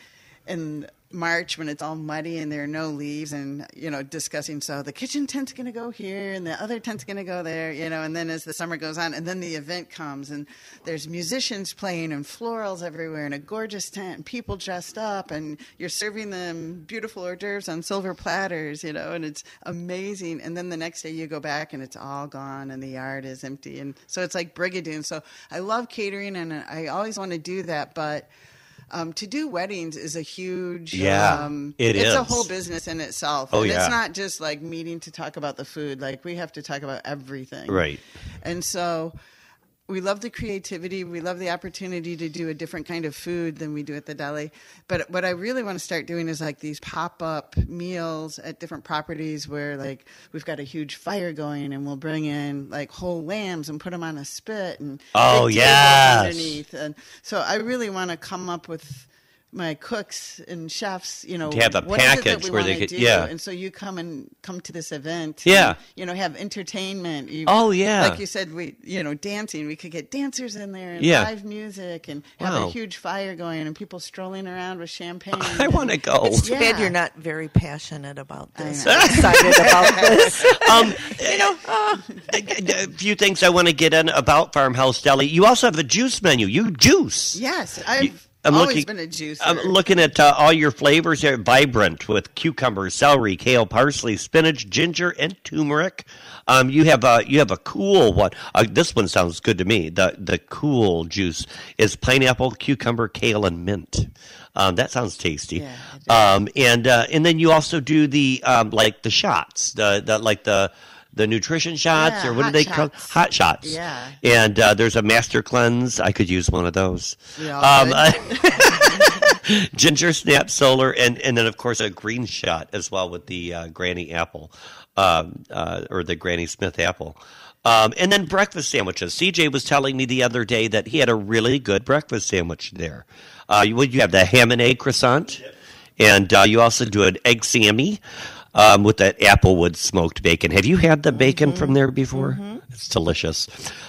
in March when it's all muddy and there are no leaves, and you know, discussing. So the kitchen tent's going to go here, and the other tent's going to go there, you know. And then as the summer goes on, and then the event comes, and there's musicians playing, and florals everywhere, and a gorgeous tent, and people dressed up, and you're serving them beautiful hors d'oeuvres on silver platters, you know, and it's amazing. And then the next day you go back, and it's all gone, and the yard is empty, and so it's like Brigadoon. So I love catering, and I always want to do that, but. Um, to do weddings is a huge Yeah, um, it it's a whole business in itself Oh, and yeah. it's not just like meeting to talk about the food like we have to talk about everything Right. and so we love the creativity. We love the opportunity to do a different kind of food than we do at the deli. But what i really want to start doing is like these pop-up meals at different properties where like we've got a huge fire going and we'll bring in like whole lambs and put them on a spit and Oh, yeah underneath. And so i really want to come up with my cooks and chefs, you know, To have a what is it that package where they could- do? yeah. And so you come and come to this event, Yeah. and, you know, have entertainment. You, Oh, yeah. like you said, we, you know, dancing. We could get dancers in there and Yeah. live music and have a huge fire going and people strolling around with champagne. I want to go. It's too bad you're not very passionate about this. know. or excited about this. Um, you know, a, a few things I want to get in about Farmhouse Deli. You also have a juice menu. You juice. Yes, I've I'm always looking- been a juicer. I'm looking at uh, all your flavors there. Vibrant with cucumber, celery, kale, parsley, spinach, ginger, and turmeric. Um, you have a you have a cool one. Uh, this one sounds good to me. The the cool juice is pineapple, cucumber, kale, and mint. Um, that sounds tasty. Yeah, um, and uh, and then you also do the um, like the shots, the, the like the the nutrition shots Yeah, or what do hot they call shots. hot shots? Yeah. And uh, there's a master cleanse. I could use one of those. We all Um, could. ginger snap solar and and then of course a green shot as well with the uh, granny apple um, uh, or the granny smith apple um, and then breakfast sandwiches cj was telling me the other day that he had a really good breakfast sandwich there uh, you, you have the ham and egg croissant and uh, you also do an egg sammy um, with that applewood smoked bacon. Have you had the bacon Mm-hmm. from there before? It's delicious.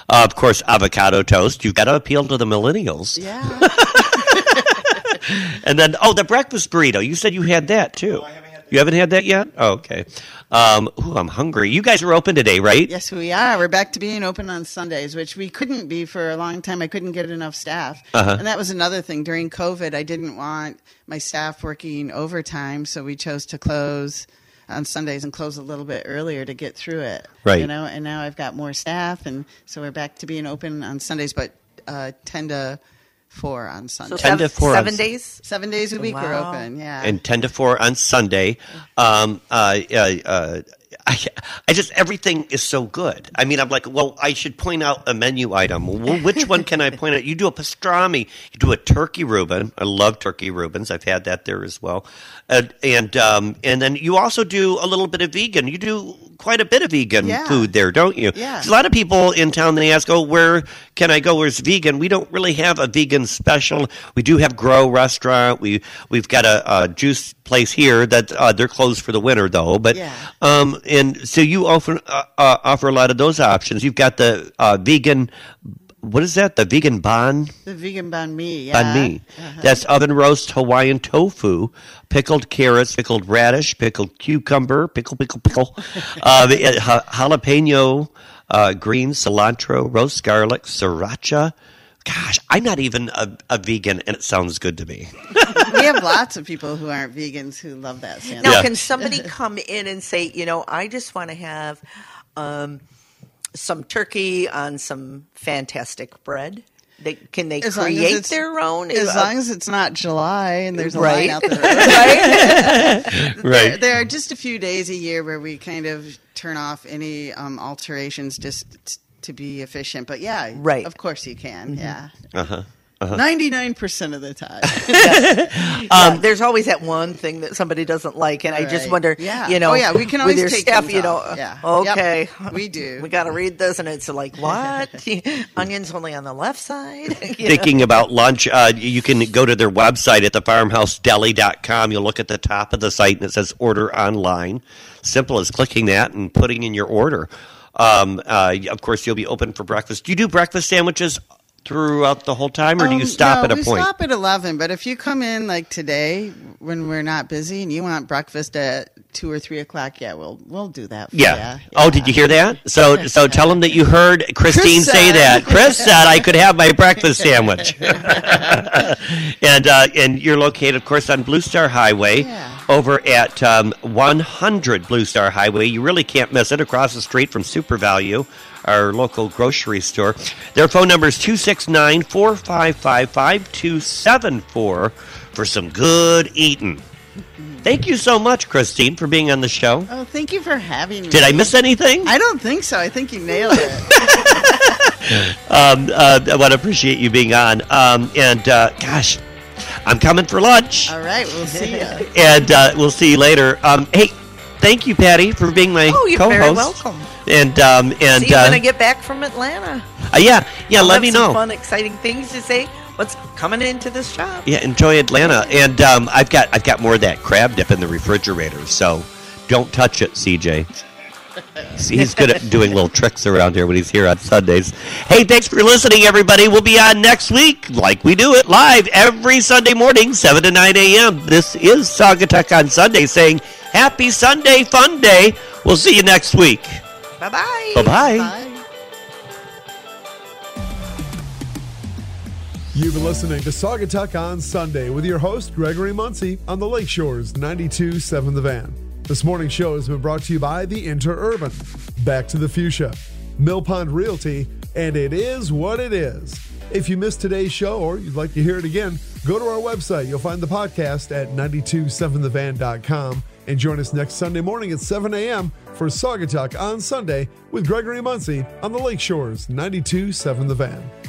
Uh, of course, avocado toast. You've got to appeal to the millennials. Yeah. And then, oh, the breakfast burrito. You said you had that too. You haven't had that yet? Oh, okay. Um, ooh, I'm hungry. You guys are open today, right? Yes, we are. We're back to being open on Sundays, which we couldn't be for a long time. I couldn't get enough staff. Uh-huh. And that was another thing. During COVID, I didn't want my staff working overtime, so we chose to close on Sundays and close a little bit earlier to get through it. Right. You know, and now I've got more staff, and so we're back to being open on Sundays, but uh, 10 to 4 on So Sundays. 10 to seven, 4 on seven s- days. Seven days a week we're open, yeah. and 10 to 4 on Sunday. Um, uh, uh, uh, I, I just, everything is so good. I mean, I'm like, well, I should point out a menu item. Well, which one can I point out? You do a pastrami, you do a turkey Reuben. I love turkey Reubens. I've had that there as well. And, and, um, and then you also do a little bit of vegan. You do quite a bit of vegan Yeah. food there, don't you? Yeah. There's a lot of people in town, they ask, oh, where can I go? Where's vegan? We don't really have a vegan special. We do have Grow Restaurant. We, we've got a, a juice place here that uh, they're closed for the winter, though. But Yeah. um, and so you offer uh, uh, offer a lot of those options. You've got the uh, vegan. What is that? The vegan banh the vegan banh mi, yeah. banh mi. That's oven roast Hawaiian tofu, pickled carrots, pickled radish, pickled cucumber, pickle, pickle, pickle, uh, the, uh, jalapeno, uh, green cilantro, roast garlic, sriracha. Gosh, I'm not even a, a vegan, and it sounds good to me. we have lots of people who aren't vegans who love that sandwich. Now, Yeah. can somebody come in and say, you know, I just want to have um, some turkey on some fantastic bread? They, can they As long as create their own? As Uh, long as it's not July and there's a Right. line out there. right? There, there are just a few days a year where we kind of turn off any um, alterations just t- to be efficient. But yeah, Right. Of course you can. Yeah. Uh-huh. Ninety-nine percent of the time. Yeah, there's always that one thing that somebody doesn't like, and I just wonder, Yeah. you know, Oh, yeah, we can with always your take staff, you know, off. Yeah. okay, Yep, we do. we got to read this, and it's like, what? Onions only on the left side. You know? Thinking about lunch, uh, you can go to their website at thefarmhousedeli.com. You'll look at the top of the site and it says order online. Simple as clicking that and putting in your order. Um, uh, of course, you'll be open for breakfast. Do you do breakfast sandwiches throughout the whole time, or do you Um, stop no, at a we point? stop at eleven. But if you come in like today when we're not busy and you want breakfast at two or three o'clock, yeah, we'll we'll do that. Yeah. ya. Oh, did you hear that? So, so tell them that you heard Christine Chris say that. Chris said I could have my breakfast sandwich. and uh, and you're located, of course, on Blue Star Highway, Yeah. over at um, 100 Blue Star Highway. You really can't miss it. Across the street from Super Value, our local grocery store. Their phone number is 269 455 5274 for some good eating. Thank you so much, Christine, for being on the show. Oh, thank you for having me. Did I miss anything? I don't think so. I think you nailed it. Um, uh, I want to appreciate you being on. Um, and uh, gosh, I'm coming for lunch. All right, we'll see you. And uh, we'll see you later. Um, hey, thank you, Patty, for being my Oh, you're co-host. very welcome. And um, and See you uh, when I get back from Atlanta. uh, yeah, yeah. I'll let me some know. Fun, exciting things to say. What's coming into this shop? Yeah, enjoy Atlanta. And um, I've got I've got more of that crab dip in the refrigerator. So don't touch it, CJ. See, He's good at doing little tricks around here when he's here on Sundays. Hey, thanks for listening, everybody. We'll be on next week, like we do it live every Sunday morning, 7 to 9 a.m. This is Saugatuck on Sunday saying, Happy Sunday, fun day. We'll see you next week. Bye bye. Bye bye. Bye. You've been listening to Saugatuck on Sunday with your host, Gregory Muncie, on the Lakeshores 92.7 The Van. This morning's show has been brought to you by the Interurban, Back to the Fuchsia, Mill Pond Realty, and it is what it is. If you missed today's show or you'd like to hear it again, go to our website. You'll find the podcast at 927thevan.com and join us next Sunday morning at 7 a.m. for Saugatuck on Sunday with Gregory Muncie on the Lakeshores 92.7 The Van.